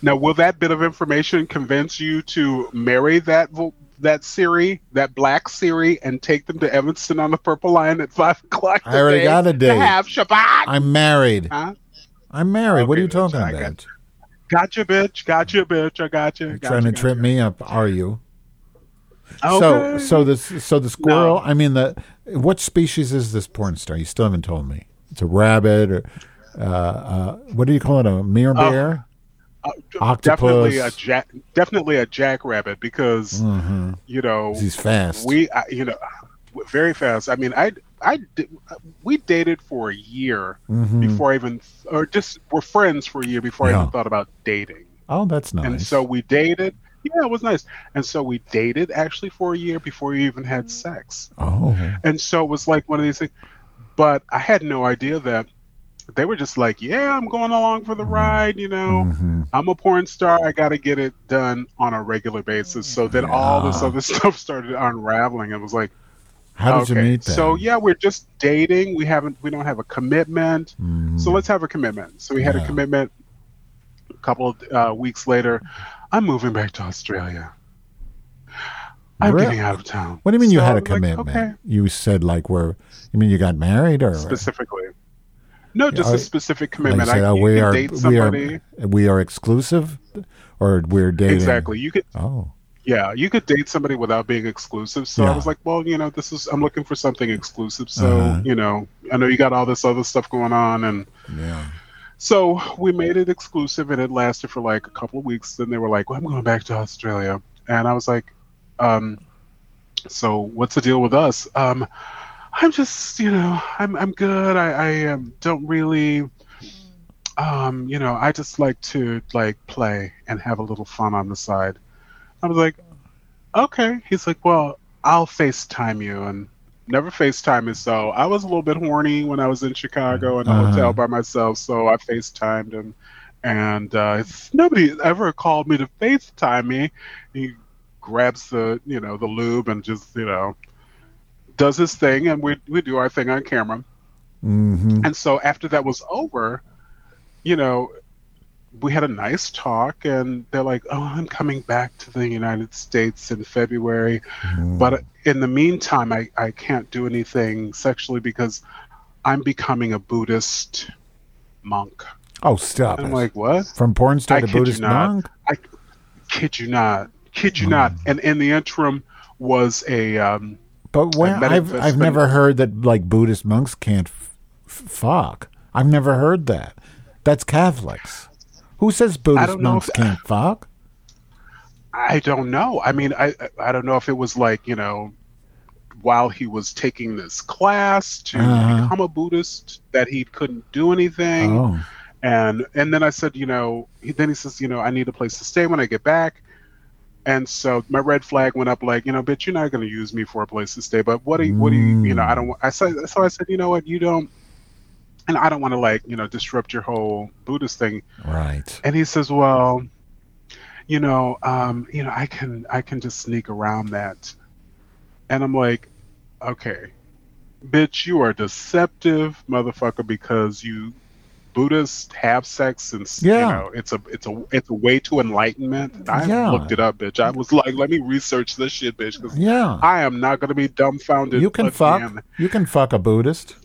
Now, will that bit of information convince you to marry that vo- that Siri, that black Siri, and take them to Evanston on the Purple Line at five o'clock? I already got a date. have Shabbat. I'm married. Huh? I'm married. what are you talking about? got Gotcha, bitch. Gotcha, bitch. I gotcha. You're gotcha trying to gotcha. trip me up, are you? So, Okay. so the so the squirrel. No. I mean, the what species is this porn star? You still haven't told me. It's a rabbit, or uh, uh, what do you call it? A mere Oh. bear? Uh, octopus. Definitely a jack. Definitely a jackrabbit because Mhm. you know He's fast. we you know very fast. I mean, I I did- we dated for a year Mhm. before I even or just were friends for a year before I even thought about dating. oh, that's nice. And so we dated. Yeah, it was nice. And so we dated actually for a year before we even had sex. oh, And so it was like one of these things. But I had no idea that they were just like, yeah, I'm going along for the ride. You know, Mhm. I'm a porn star. I got to get it done on a regular basis. So then all this other stuff started unraveling. It was like, how did you meet them? so yeah, we're just dating. We haven't, we don't have a commitment. Mhm. So let's have a commitment. So we had Yeah. a commitment. A couple of uh, weeks later, I'm moving back to Australia. I'm Really? getting out of town. What do you mean you had a I'm like, commitment? okay, You said like we're. You mean you got married or? specifically. No, just a specific Like commitment. said, I, oh, you we can are date we somebody. are we are exclusive, or we're dating. Exactly. You could, Oh, yeah, you could date somebody without being exclusive. So Yeah. I was like, well, you know, this is I'm looking for something exclusive. So Uh-huh. you know, I know you got all this other stuff going on, and yeah. So we made it exclusive, and it lasted for like a couple of weeks. Then they were like, "Well, I'm going back to Australia," and I was like, um, "So what's the deal with us?" Um, I'm just, you know, I'm I'm good. I I um, don't really, um, you know, I just like to like play and have a little fun on the side. I was like, "Okay." He's like, "Well, I'll FaceTime you," and never FaceTime me. So I was a little bit horny when I was in Chicago in a Uh-huh. hotel by myself. So I FaceTimed him, and uh, nobody ever called me to FaceTime me. He grabs the you know the lube and just you know does his thing, and we we do our thing on camera. hmm And so after that was over, you know, we had a nice talk, and they're like, "Oh, I'm coming back to the United States in February, but in the meantime, I I can't do anything sexually because I'm becoming a Buddhist monk." Oh, stop I'm it! like, "What?" From porn star I to Buddhist monk. I kid you not, kid you not. And in the interim was a um, But when, I've I've never heard that like Buddhist monks can't f- fuck. I've never heard that. That's Catholics. Who says Buddhist monks if- can't fuck? I don't know. I mean, I I don't know if it was like you know, while he was taking this class to Uh-huh. become a Buddhist, that he couldn't do anything. Oh, And and then I said, you know, he, then he says, you know, I need a place to stay when I get back. And so my red flag went up, like, you know, bitch, you're not going to use me for a place to stay. But what do you, what do you, you know, I don't. wa- I said, so I said, you know what, you don't, and I don't want to like, you know, disrupt your whole Buddhist thing. Right. And he says, well, you know, um, you know, I can, I can just sneak around that. And I'm like, okay, bitch, you are deceptive, motherfucker, because you Buddhists have sex and s- you know it's a it's a it's a way to enlightenment. I Yeah. looked it up, bitch. I was like, let me research this shit, bitch, because Yeah. I am not going to be dumbfounded. You can fuck. You can fuck a Buddhist.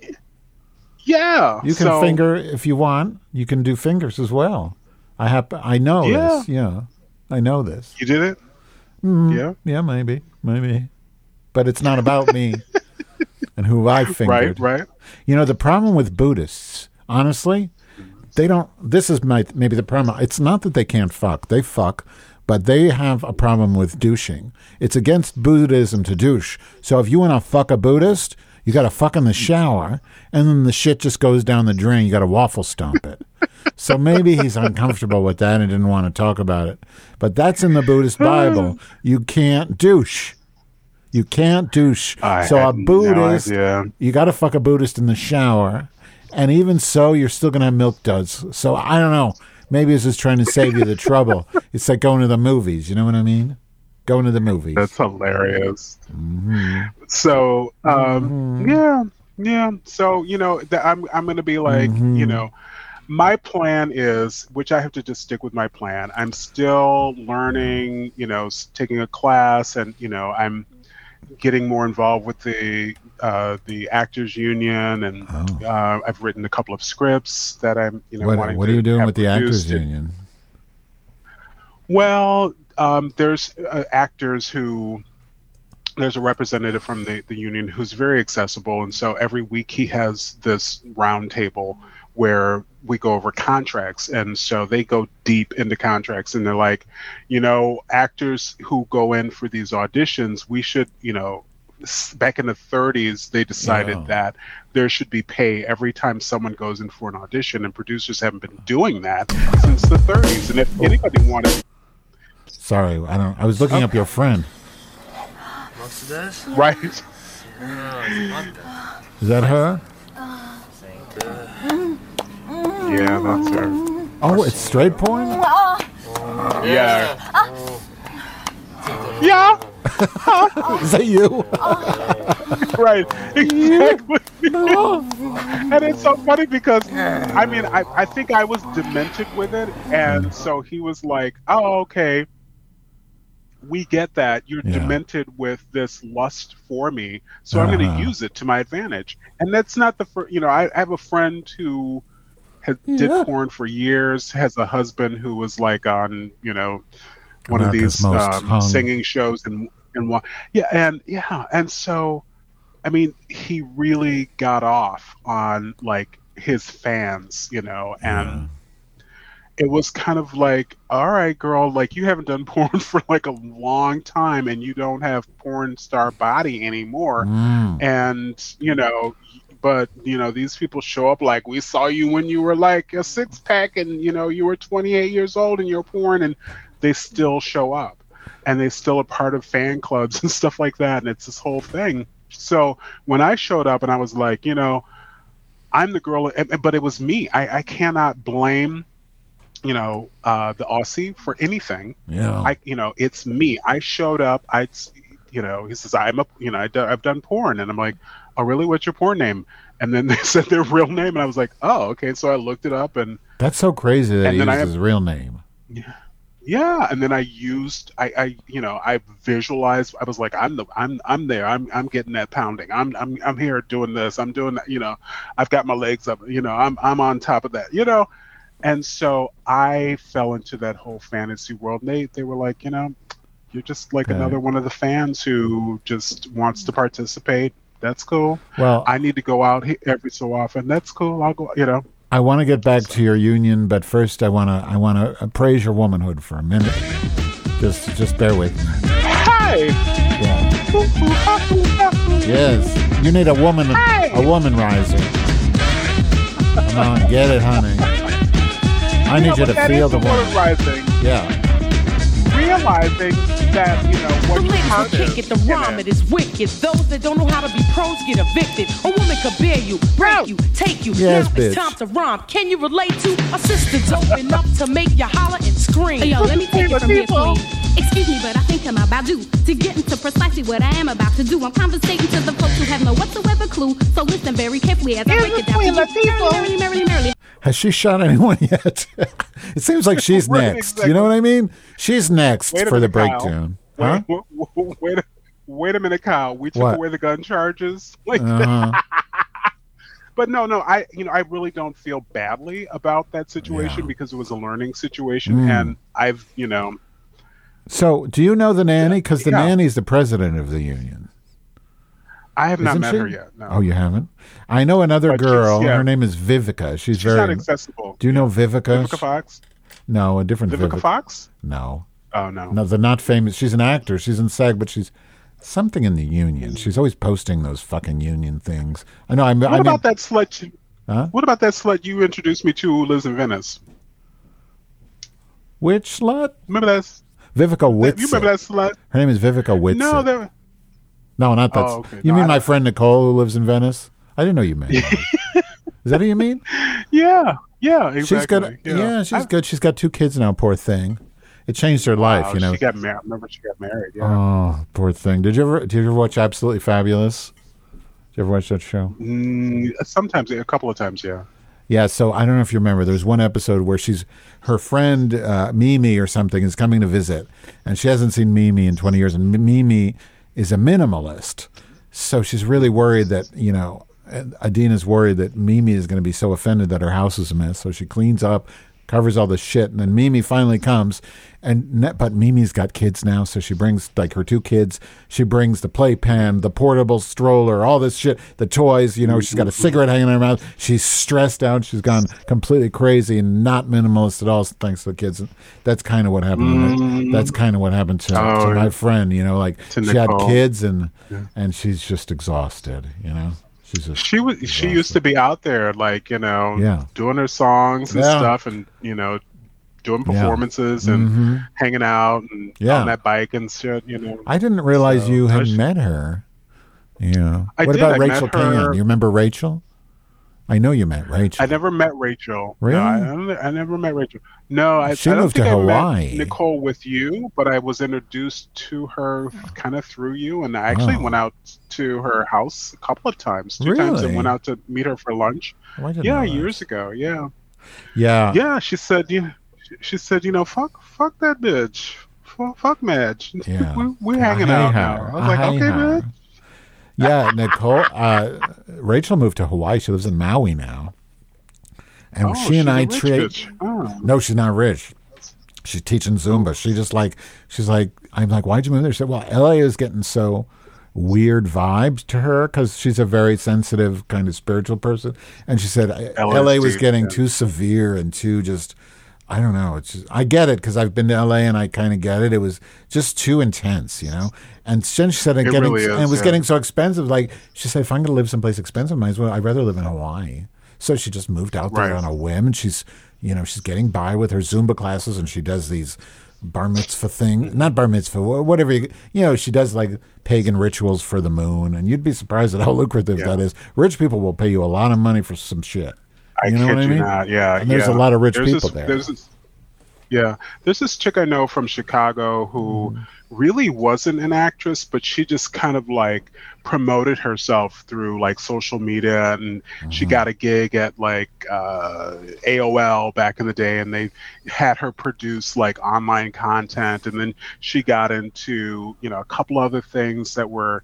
Yeah, You can so- finger if you want. You can do fingers as well. I have. I know Yeah. this. Yeah, I know this. You did it. Mm, Yeah. Yeah, maybe, maybe, but it's not about me and who I fingered. Right, right. You know the problem with Buddhists, honestly, they don't. This is my maybe the problem. It's not that they can't fuck; they fuck, but they have a problem with douching. It's against Buddhism to douche. So if you want to fuck a Buddhist, you got to fuck in the shower, and then the shit just goes down the drain. You got to waffle stomp it. so maybe he's uncomfortable with that and didn't want to talk about it. But that's in the Buddhist Bible. You can't douche. You can't douche. I so a had no Buddhist, you got to fuck a Buddhist in the shower, and even so, you're still gonna have milk duds. So I don't know. Maybe it's just trying to save you the trouble. It's like going to the movies. You know what I mean? Going to the movies. That's hilarious. Mm-hmm. So, um, yeah, yeah. So, you know, th- I'm I'm gonna be like, Mm-hmm. you know, my plan is, which I have to just stick with my plan. I'm still learning, you know, taking a class, and you know, I'm getting more involved with the uh, the actors union, and uh, I've written a couple of scripts that I'm, you know, Oh. what what are you doing with the Actors produced. Union? Well, um, there's uh, actors who there's a representative from the, the union who's very accessible, and so every week he has this round table where we go over contracts, and so they go deep into contracts, and they're like, you know, actors who go in for these auditions, we should, you know. Back in the 30s, they decided Yeah. that there should be pay every time someone goes in for an audition, and producers haven't been doing that since the 30s. And if oh. anybody wanted Sorry, I don't. I was looking up your friend. Right. Is that her? Yeah, that's her. Oh, it's straight porn. Yeah. Yeah. Is that you? right. Exactly. and it's so funny because I mean I, I think I was demented with it and so he was like, Oh, okay. We get that. You're Yeah. demented with this lust for me, so I'm going Uh-huh. to use it to my advantage. And that's not the first. You know, I, I have a friend who has, did porn for years. Has a husband who was like on, you know, one America's of these um, singing shows and and one. Yeah, and yeah, and so, I mean, he really got off on like his fans, you know, and it was kind of like, all right, girl, like you haven't done porn for like a long time, and you don't have porn star body anymore, Mm. and you know. But you know these people show up like we saw you when you were like a six pack and you know you were 28 years old and you're porn and they still show up and they're still a part of fan clubs and stuff like that and it's this whole thing. So when i showed up and i was like you know i'm the girl but it was me. I, I cannot blame you know uh, the aussie for anything. Yeah. i you know it's me. I showed up i you know he says i'm a you know I do, i've done porn and i'm like oh really? What's your porn name? And then they said their real name and i was like oh okay. So i looked it up and That's so crazy that And he used I his real name. yeah and then i used i i you know i visualized i was like i'm the i'm i'm there i'm i'm getting that pounding. I'm i'm i'm here doing this i'm doing that you know i've got my legs up you know i'm i'm on top of that you know? And so i fell into that whole fantasy world. And they they were like you know you're just like Okay. another one of the fans who just wants to participate. That's cool. Well, i need to go out every so often. That's cool. I'll go you know I want to get back to your union, but first I want to I want to praise your womanhood for a minute. Just just bear with me. hey Yes, you need a woman a womanizer. Come on, get it, honey. I need you to feel the the woman. rising Yeah. Realizing that you know The what your ladies will heart kick is. it, the rhyme it is wicked. Those that don't know how to be pros get evicted. A woman could bear you, break you, take you. Yes, now bitch. it's time to rhyme. Can you relate to a sister dope enough to make you holler and scream? Hey, yo, let me take it from here, queen. Excuse me, but I think I'm about due to get into precisely what I am about to do. I'm conversating to the folks who have no whatsoever clue. So listen very carefully as I break it down for you. Merrily, merrily, merrily. Has she shot anyone yet? it seems like she's next. exactly. You know what I mean? She's next Wait for the Kyle. breakdown. Huh? Wait, wait, wait, a- minute, Kyle. We took What? away the gun charges. Like, Uh-huh. but no, no. I, you know, I really don't feel badly about that situation Yeah. because it was a learning situation, Mm. and I've, you know, So, do you know the nanny? Because the Yeah. nanny's the president of the union. I have not Isn't met she? her yet. No. Oh, you haven't? I know another But girl. yeah. Her name is Vivica. She's, She's very. not accessible. Do you know Vivica? Vivica Fox. No, a different Vivica Vivica. Fox. No, Oh no. no, the not famous. She's an actor. She's in SAG, but she's something in the union. Mm. She's always posting those fucking union things. I know. I'm. What I mean, about that slut? You, Huh? What about that slut you introduced me to who lives in Venice? which slut? Remember that? Vivica Witz. You remember that slut? Her name is Vivica Witz. No. No, not that. Oh, okay. You No, mean my friend Nicole who lives in Venice? I didn't know you meant. Is that who you mean? Yeah, yeah, exactly. She's good. Yeah, she's good. She's got two kids now. Poor thing. It changed her life. Wow, you know. she got married. Remember, she got married. Yeah. Oh, poor thing. Did you ever? Did you ever watch Absolutely Fabulous? Did you ever watch that show? Mm, sometimes, a couple of times, yeah. Yeah, so I don't know if you remember. There's one episode where she's her friend uh, Mimi or something is coming to visit, and she hasn't seen Mimi in 20 years, and M- Mimi is a minimalist, so she's really worried that you know Edina's worried that Mimi is going to be so offended that her house is a mess, so she cleans up, covers all the shit, and then Mimi finally comes, and but Mimi's got kids now, so she brings like her two kids. She brings the playpen, the portable stroller, all this shit, the toys. You know, she's got a cigarette hanging in her mouth. She's stressed out. She's gone completely crazy and not minimalist at all, thanks to the kids. That's kind of what happened. to. Mm. That's kind of what happened to, Oh, to my friend. You know, like she had kids and and she's just exhausted. You know, she's just She was. She used to be out there, like you know, Yeah. doing her songs and Yeah. stuff, and you know, doing Yeah. performances and Mhm. hanging out and Yeah. on that bike and shit. You know, I didn't realize So, you had met her. Yeah. I what did, about I Rachel Can? You remember Rachel? I know you met Rachel. I never met Rachel. Really? No, I, I never- met Rachel. No, I, She I don't moved to think I met Hawaii. Nicole with you, but I was introduced to her kind of through you, and I actually Oh. went out to her house a couple of times. Two times and went out to meet her for lunch. Oh, yeah, years ago. Yeah, Yeah. yeah. She said, you. She, said, you know, fuck, fuck that bitch. Fuck, fuck Madge. Yeah. we, we're hanging out hate now. I was like, okay, her. man. Yeah, Nicole. Uh, Rachel moved to Hawaii. She lives in Maui now. And Oh, she and I a I rich trade. bitch. Oh. No, she's not rich. She's teaching Zumba. She just like she's like I'm like, why'd you move there? She said, well, LA is getting so weird vibes to her because she's a very sensitive kind of spiritual person, and she said LA LA, was getting yeah. too severe and too just. I don't know. It's just, I get it because I've been to LA and I kind of get it. It was just too intense, you know. And she said it, It getting really is, and it was yeah. getting so expensive. Like she said, if I'm going to live someplace expensive, might as well. I'd rather live in Hawaii. So she just moved out there Right. on a whim, and she's, you know, she's getting by with her Zumba classes, and she does these bar mitzvah thing, not bar mitzvah, whatever you, you know, she does like pagan rituals for the moon, and you'd be surprised at how lucrative Yeah. that is. Rich people will pay you a lot of money for some shit. I you know kid I you not. Yeah, And there's yeah. a lot of rich There's people this, there. Yeah, there's this chick I know from Chicago who Mm-hmm. really wasn't an actress, but she just kind of like promoted herself through like social media, and she Mm-hmm. got a gig at like uh, AOL back in the day, and they had her produce like online content, and then she got into you know a couple other things that were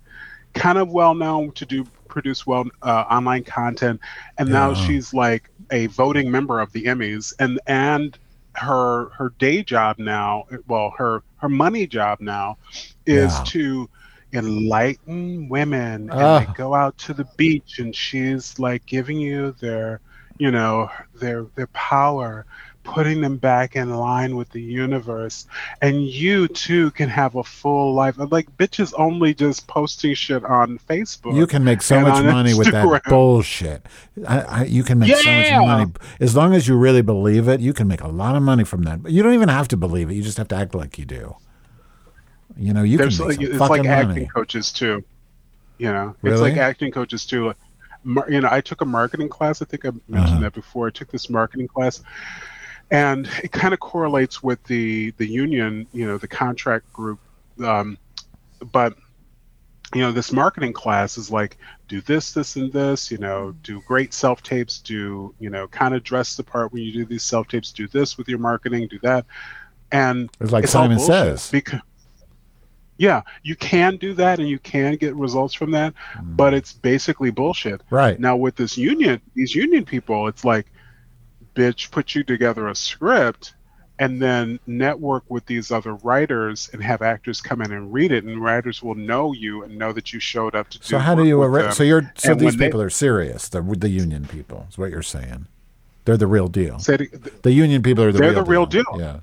kind of well known to do produce well uh, online content and now she's like a voting member of the emmys and and her her day job now well her her money job now is Yeah. to enlighten women and Ah. they go out to the beach and she's like giving you their you know their their power putting them back in line with the universe. And you too can have a full life. Like bitches only just posting shit on Facebook. You can make so much on money with that bullshit. I, I, you can make so much money as long as you really believe it. You can make a lot of money from that. But you don't even have to believe it. You just have to act like you do. You know, you There's can like, it's like fucking acting coaches too. You know, it's like acting coaches too. You know, I took a marketing class. I think I mentioned Uh-huh. that before. I took this marketing class, and it kind of correlates with the the union. You know, the contract group. Um, but you know, this marketing class is like do this, this, and this. You know, do great self tapes. Do you know, kind of dress the part when you do these self tapes. Do this with your marketing. Do that. And It's like all Simon says. because yeah, you can do that and you can get results from that, but it's basically bullshit. Right. Now with this union, these union people, it's like, bitch, put you together a script and then network with these other writers and have actors come in and read it, and writers will know you and know that you showed up to do. So how do you arra- So you're so And these when they- people are serious. The the union people is what you're saying. They're the real deal. It- The union people are the They're real the real deal. deal. Yeah.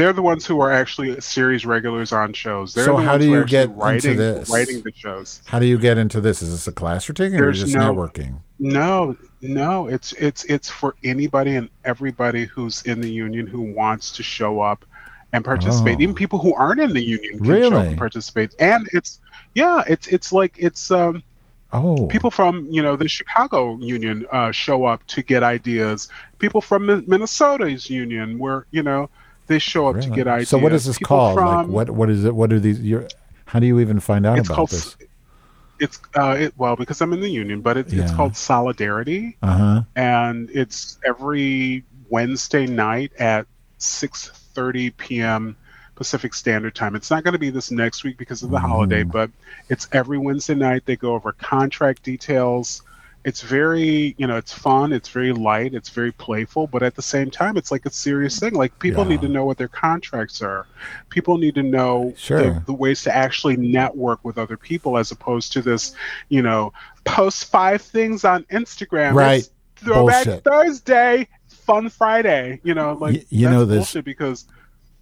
They're the ones who are actually series regulars on shows. They're So the how ones do you get into this? writing the shows. How do you get into this? Is this a class you're taking, or There's just no- networking? No, no, it's it's it's for anybody and everybody who's in the union who wants to show up and participate. Oh. Even people who aren't in the union can show up and participate. And it's yeah, it's it's like it's um Oh, people from you know the Chicago union uh, show up to get ideas. People from Mi- Minnesota's union, where you know they show up to get ideas. So what is this People called? like what what is it? What are these? You're, how do you even find out It's about called this? it's uh, it, well because I'm in the union, but it, it's Yeah. called Solidarity. Uh huh. and it's every Wednesday night at 6:30 p.m. Pacific Standard Time. It's not going to be this next week because of the holiday, Mm. but it's every Wednesday night. They go over contract details. It's very, you know, it's fun. It's very light. It's very playful, but at the same time, it's like a serious thing. Like people Yeah. need to know what their contracts are. People need to know Sure. the, the ways to actually network with other people, as opposed to this, you know, post five things on Instagram. Right. Throwback. Thursday, Fun Friday. You know, like Y- you that's know this- bullshit because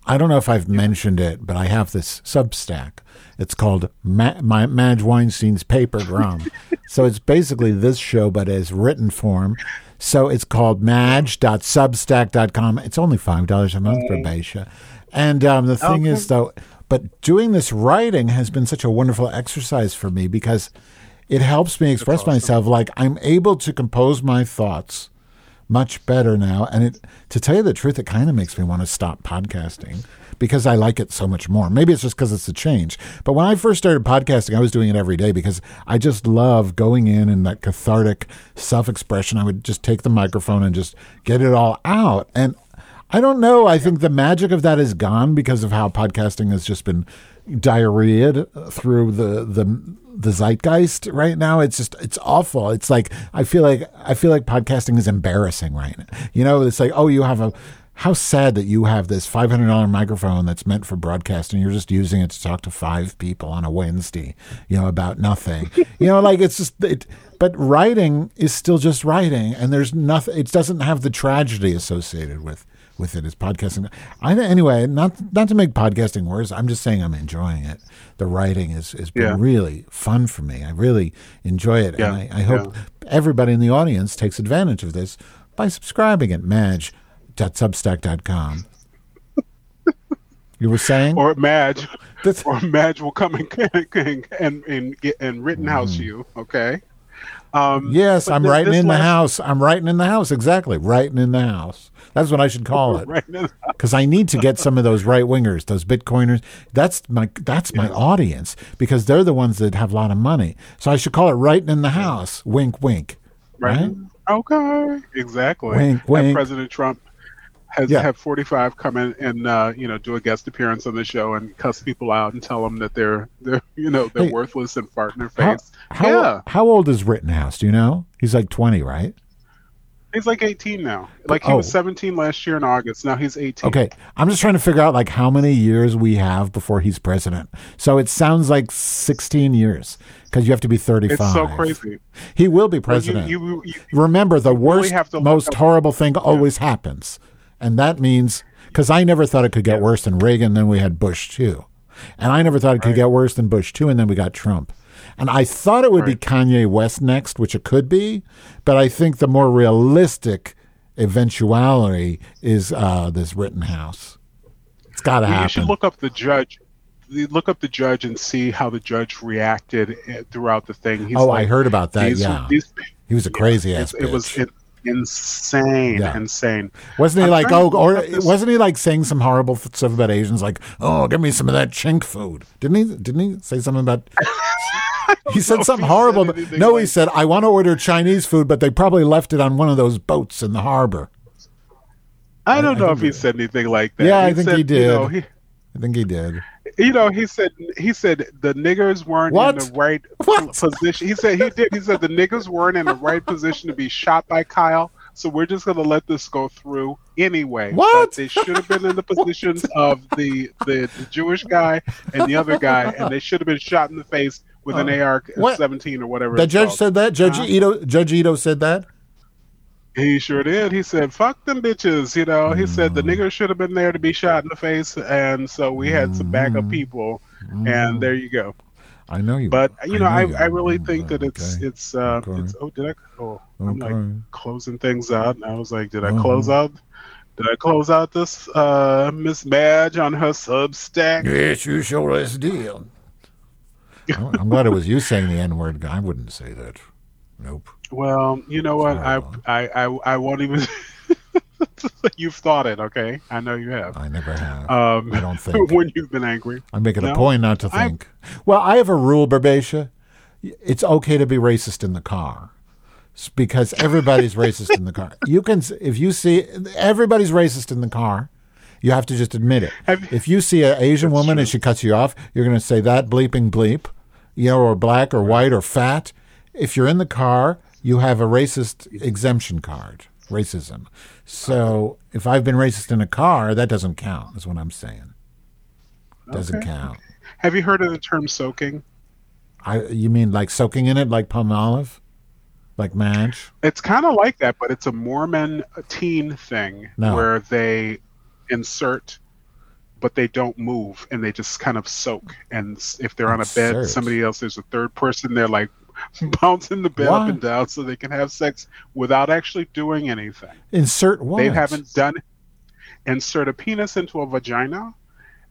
I don't know if I've mentioned it, but I have this Substack. It's called Ma- my Madge Weinstein's Paper Drum. so it's basically this show, but as written form. So it's called madge.substack.com. It's only $5 a month for Baisha. And um, the thing is, though, but doing this writing has been such a wonderful exercise for me because it helps me express myself. Like I'm able to compose my thoughts much better now. And it, to tell you the truth, it kind of makes me want to stop podcasting because I like it so much more. Maybe it's just because it's a change. But when I first started podcasting, I was doing it every day because I just love going in and that cathartic self expression. I would just take the microphone and just get it all out. And I don't know. I think the magic of that is gone because of how podcasting has just been diarrheaed through the the the zeitgeist right now. It's just it's awful. It's like I feel like I feel like podcasting is embarrassing right now. You know, it's like oh, you have a how sad that you have this five hundred dollar microphone that's meant for broadcast and you're just using it to talk to five people on a Wednesday. You know about nothing. you know, like it's just it. But writing is still just writing, and there's nothing. It doesn't have the tragedy associated with with it is podcasting. I anyway, not not to make podcasting worse. I'm just saying I'm enjoying it. The writing is has been Yeah. really fun for me. I really enjoy it, Yeah, and I, I hope everybody in the audience takes advantage of this by subscribing at madge.substack.com. You were saying? or Madge, That's- or Madge will come and and and, and get and Rittenhouse you. Okay. Um, yes, I'm thi- writing this in the house. I'm writing in the house. Exactly, writing in the house. That's what I should call it. Because I need to get some of those right wingers, those Bitcoiners. That's my that's my audience because they're the ones that have a lot of money. So I should call it right in the house. Wink, wink. Right. Right? Okay. Exactly. Wink, wink. President Trump has Yeah. have 45 come in and uh, you know do a guest appearance on the show and cuss people out and tell them that they're they're you know they're Hey, worthless and fart in their How, face. how, yeah. how old is Rittenhouse? Do you know? He's like twenty, right? He's like 18 now. Like he Oh. was 17 last year in August. Now he's 18. Okay, I'm just trying to figure out like how many years we have before he's president. So it sounds like 16 years because you have to be 35. It's so crazy. He will be But you- president. you- you- Remember, the really worst, to most horrible thing always happens. And that means, because I never thought it could get worse than Reagan, then we had Bush too. And I never thought it could get worse than Bush too, and then we got Trump. And I thought it would be Kanye West next, which it could be, but I think the more realistic eventuality is uh, this Rittenhouse. It's got to happen. You should look up the judge. Look up the judge and see how the judge reacted eh, throughout the thing. He's oh, I heard about that. these- yeah, these- he was a crazy ass it, it was in- insane, Yeah. insane. Wasn't he I'm like, oh, or look up this- wasn't he like saying some horrible stuff about Asians? Like, oh, give me some of that chink food. Didn't he? Didn't he say something about? he said something horrible. but- anything no, he said, I want to order Chinese food, but they probably left it on one of those boats in the harbor. I don't I know think if he said anything like that. Yeah, I think said, he did. You know, he, I think he did. you know, he said he said the niggers weren't What? in the right What? position. He said he did. He said the niggers weren't in the right position to be shot by Kyle. So we're just gonna let this go through anyway. What? But they should have been in the positions of the, the the Jewish guy and the other guy, and they should have been shot in the face with an AR Uh, What? seventeen or whatever. The judge called. said that. Judge Uh-huh. Ito. Judge Ito said that. He sure did. He said, "Fuck them bitches." You know, he said Mm. the niggers should have been there to be shot in the face, and so we had some Mm. backup people, and there you go. I know you. But you know, I, you. I really think that it's Okay. it's uh Okay. it's oh did I oh I'm Okay. like closing things out and I was like did I Uh-huh. close out did I close out this uh Miss Madge on her Substack? Yes, you sure as deal. I'm glad it was you saying the N word. I wouldn't say that. Nope. Well, you know what I I I I won't even. You've thought it, okay? I know you have. I never have. Um, I don't think. when you've been angry. I'm making a point not to I- think. well, I have a rule, Barbatia. It's okay to be racist in the car because everybody's racist in the car. You can, if you see everybody's racist in the car, you have to just admit it. Have- if you see an Asian woman and she cuts you off, you're going to say that bleeping bleep, you know, or black or white or fat. If you're in the car, you have a racist exemption card, racism. So if I've been racist in a car, that doesn't count. Is what I'm saying. Doesn't Okay. count. Have you heard of the term soaking? I you mean like soaking in it like Palmolive? Like Madge? It's kind of like that, but it's a Mormon teen thing No. where they insert, but they don't move and they just kind of soak. And if they're on a bed, somebody else, there's a third person, they're like bouncing the bed What? up and down so they can have sex without actually doing anything. Insert what? They haven't done insert a penis into a vagina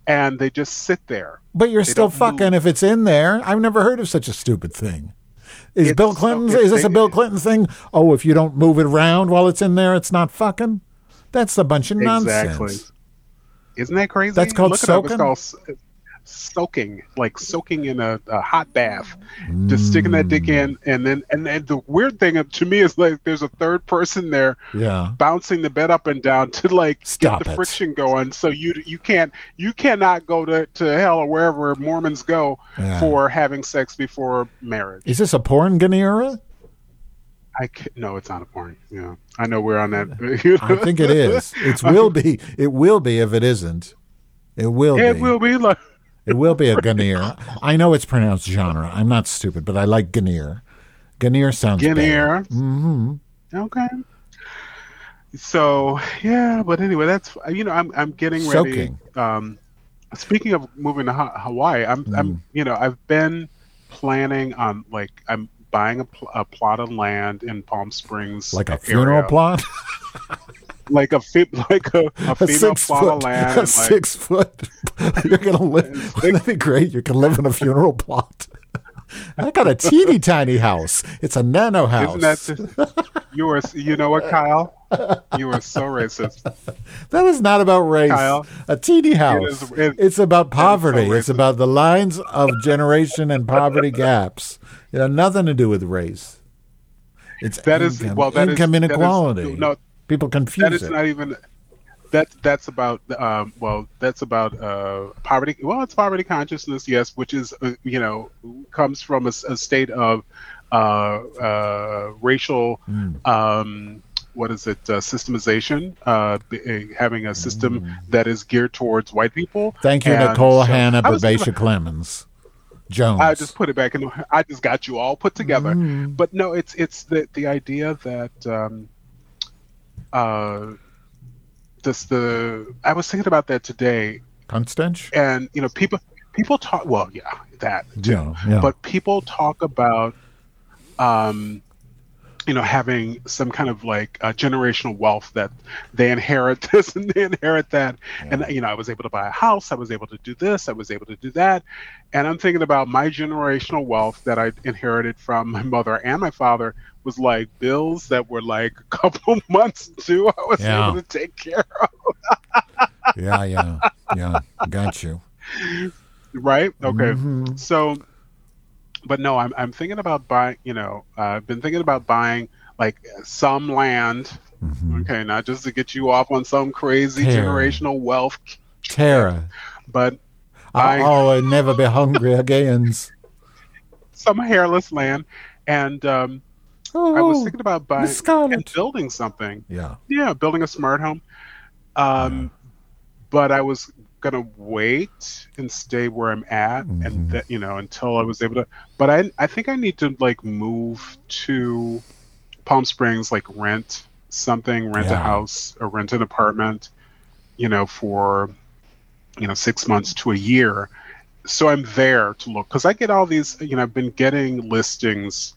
and they just sit there. But you're They still fucking move. if it's in there. I've never heard of such a stupid thing. Is It's Bill Clinton's is this they- a Bill Clinton thing? Oh, if you don't move it around while it's in there, it's not fucking? That's a bunch of nonsense. Isn't that crazy? That's called Look it up. It's soaking? called soaking, like soaking in a, a hot bath, just mm. sticking that dick in, and then and, then the weird thing to me is like there's a third person there Yeah. bouncing the bed up and down to like Stop get the it. friction going. So you you can't you cannot go to, to hell or wherever Mormons go Yeah. for having sex before marriage. Is this a porn Ganera? I ca- no, it's not a porn. Yeah, I know we're on that. I think it is. It will be. It will be if it isn't. It will be It be. will be like It will be a Ganir. I know it's pronounced genre. I'm not stupid, but I like Ganir. Ganir sounds Guinea. Mm-hmm. Okay. So yeah, but anyway, that's you know I'm I'm getting Soaking. ready. Um, speaking of moving to ha- Hawaii, I'm Mm. I'm you know I've been planning on like I'm buying a, pl- a plot of land in Palm Springs, Like a funeral area. plot? like a fi- like a, a a female six plot foot, of land, a like, six foot. You're gonna live. Wouldn't that be great? You can live in a funeral plot. I got a teeny tiny house. It's a nano house. Isn't that the, you were you know what Kyle? You were so racist. That is not about race. Kyle, a teeny house. is- it- it's about poverty. so it's about the lines of generation and poverty gaps. It had nothing to do with race. It's That is- income, well, that is- income is- inequality. no, People confuse that is it. not even that that's about um, well that's about uh, poverty well it's poverty consciousness yes which is uh, you know comes from a state of uh, uh, racial Hmm. um, what is it uh, systemization uh, uh, having a system that is geared towards white people. Thank you, And Nicole so- Hannah I was Babacia gonna- Clemens Jones. I just put it back in. I just got you all put together. Mm. But no, it's it's the the idea that um, this the I was thinking about that today, Constanch? and you know people people talk. Well, yeah, that. Yeah, yeah. But people talk about, um, you know, having some kind of like uh, generational wealth that they inherit this and they inherit that. And you know, I was able to buy a house. I was able to do this. I was able to do that. And I'm thinking about my generational wealth that I inherited from my mother and my father was like bills that were like a couple months due. I was Yeah. able to take care of. Yeah, yeah, yeah. Got you. right okay Mhm. so but no i'm i'm thinking about buying you know uh, i've been thinking about buying like some land okay not just to get you off on some crazy Tara. generational wealth Tara. but I- Oh, I'll never be hungry again. some hairless land and um oh, i was thinking about buying and building something Yeah. yeah building a smart home um but i was gonna wait and stay where i'm at and that you know until i was able to but i i think i need to like move to palm springs like rent something rent a house or rent an apartment you know for you know six months to a year. So i'm there to look because i get all these you know i've been getting listings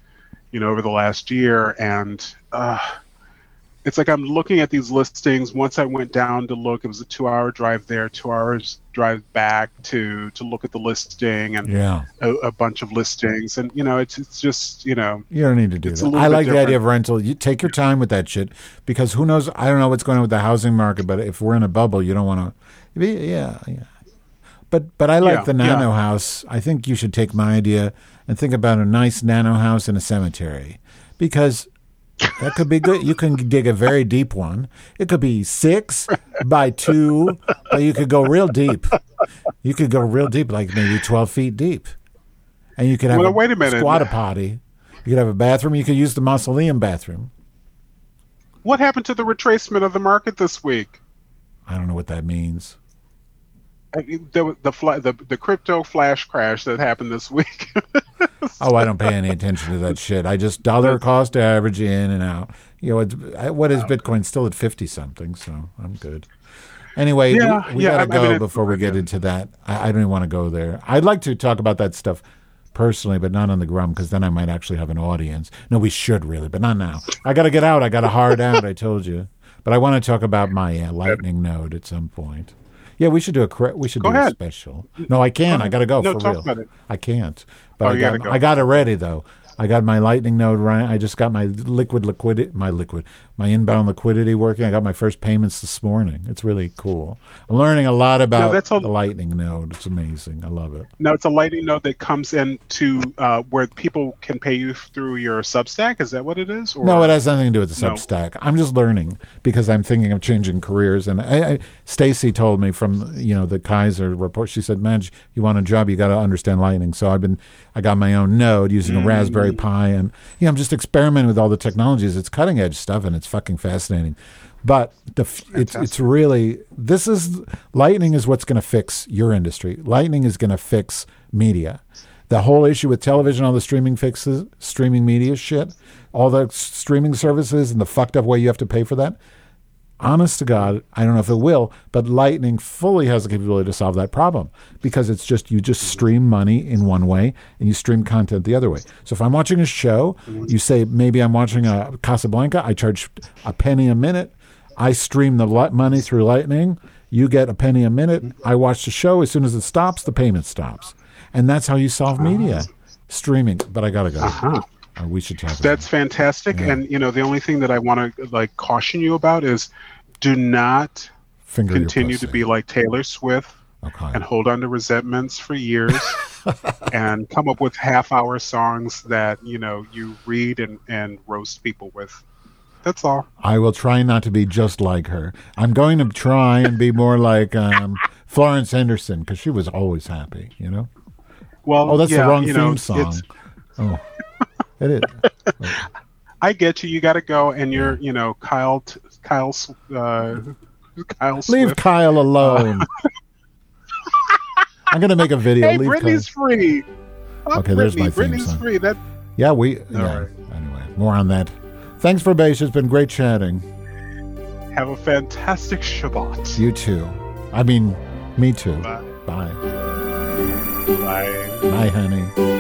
you know over the last year and uh it's like I'm looking at these listings. Once I went down to look, it was a two-hour drive there, two hours drive back to to look at the listing, and Yeah. a, a bunch of listings. And you know, it's it's just you know, You don't need to do that. I like the idea of rental. You take your time with that shit because who knows? I don't know what's going on with the housing market, but if we're in a bubble, you don't want to. Yeah, yeah. But but I like Yeah, the yeah. nano house. I think you should take my idea and think about a nice nano house in a cemetery because that could be good. You can dig a very deep one. It could be six by two, but you could go real deep. You could go real deep, like maybe twelve feet deep, and you could have Well, a wait a minute. squatter potty. You could have a bathroom. You could use the mausoleum bathroom. what happened to the retracement of the market this week? I don't know what that means. I mean, The the fla- the, the crypto flash crash that happened this week. Oh, I don't pay any attention to that shit. I just dollar cost average in and out. You know, it's, what is Bitcoin still at fifty something? So I'm good. Anyway, Yeah, we, we yeah, gotta I- I go mean, before we get into that. I, I don't even want to go there. I'd like to talk about that stuff personally, but not on the grum because then I might actually have an audience. No, we should really, but not now. I got to get out. I got a hard out. I told you, but I want to talk about my uh, Lightning node at some point. Yeah, we should do a we should Go do a special. No, I can't. I got to go No, for talk real. about it. I can't. But Oh, I got gotta go. I got it ready though. I got my Lightning node right. I just got my liquid liquidity, my liquid, my inbound liquidity working. I got my first payments this morning. It's really cool. I'm learning a lot about that's all- the Lightning node. It's amazing. I love it. no, it's a lightning node that comes in to uh, where people can pay you through your Substack. Is that what it is? Or? No, it has nothing to do with the No. Substack. I'm just learning because I'm thinking of changing careers. And I, I, Stacy told me from you know the Keiser report. She said, "Man, you want a job, you got to understand Lightning." So I've been, I got my own node using a Raspberry Pi, and you know I'm just experimenting with all the technologies. It's cutting edge stuff, and it's fucking fascinating. But the f- it's it's really this is Lightning is what's going to fix your industry. Lightning is going to fix media. The whole issue with television, all the streaming fixes, streaming media shit, all the streaming services, and the fucked up way you have to pay for that. Honest to God, I don't know if it will, but Lightning fully has the capability to solve that problem because it's just you just stream money in one way and you stream content the other way. So if I'm watching a show, you say maybe I'm watching a Casablanca, I charge a penny a minute. I stream the money through Lightning. You get a penny a minute. I watch the show. As soon as it stops, the payment stops, and that's how you solve media streaming. But I gotta go. Uh-huh. Uh, we should talk. That's fantastic. Yeah. And you know, the only thing that I want to like caution you about is do not Finger continue to be like Taylor Swift Okay. and hold on to resentments for years and come up with half hour songs that, you know, you read and, and roast people with. That's all. I will try not to be just like her. I'm going to try and be more like um, Florence Henderson because she was always happy. You know. Well, Oh, that's yeah, the wrong theme know, song. Oh, it is. I get you. You got to go, and you're, you know, Kyle, Kyle, uh, Kyle. Leave Kyle alone. I'm going to make a video. Hey, Leave Britney's free. Fuck Okay, there's my Britney. theme song. free. That Yeah, we. Yeah. right. Anyway, more on that. Thanks for base. It's been great chatting. Have a fantastic Shabbat. You too. I mean, me too. Bye. Bye. Bye. Bye, honey.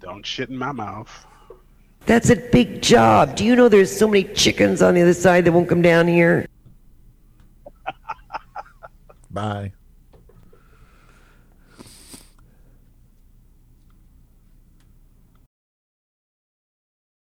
Don't shit in my mouth. That's a big job. Do you know there's so many chickens on the other side that won't come down here? Bye.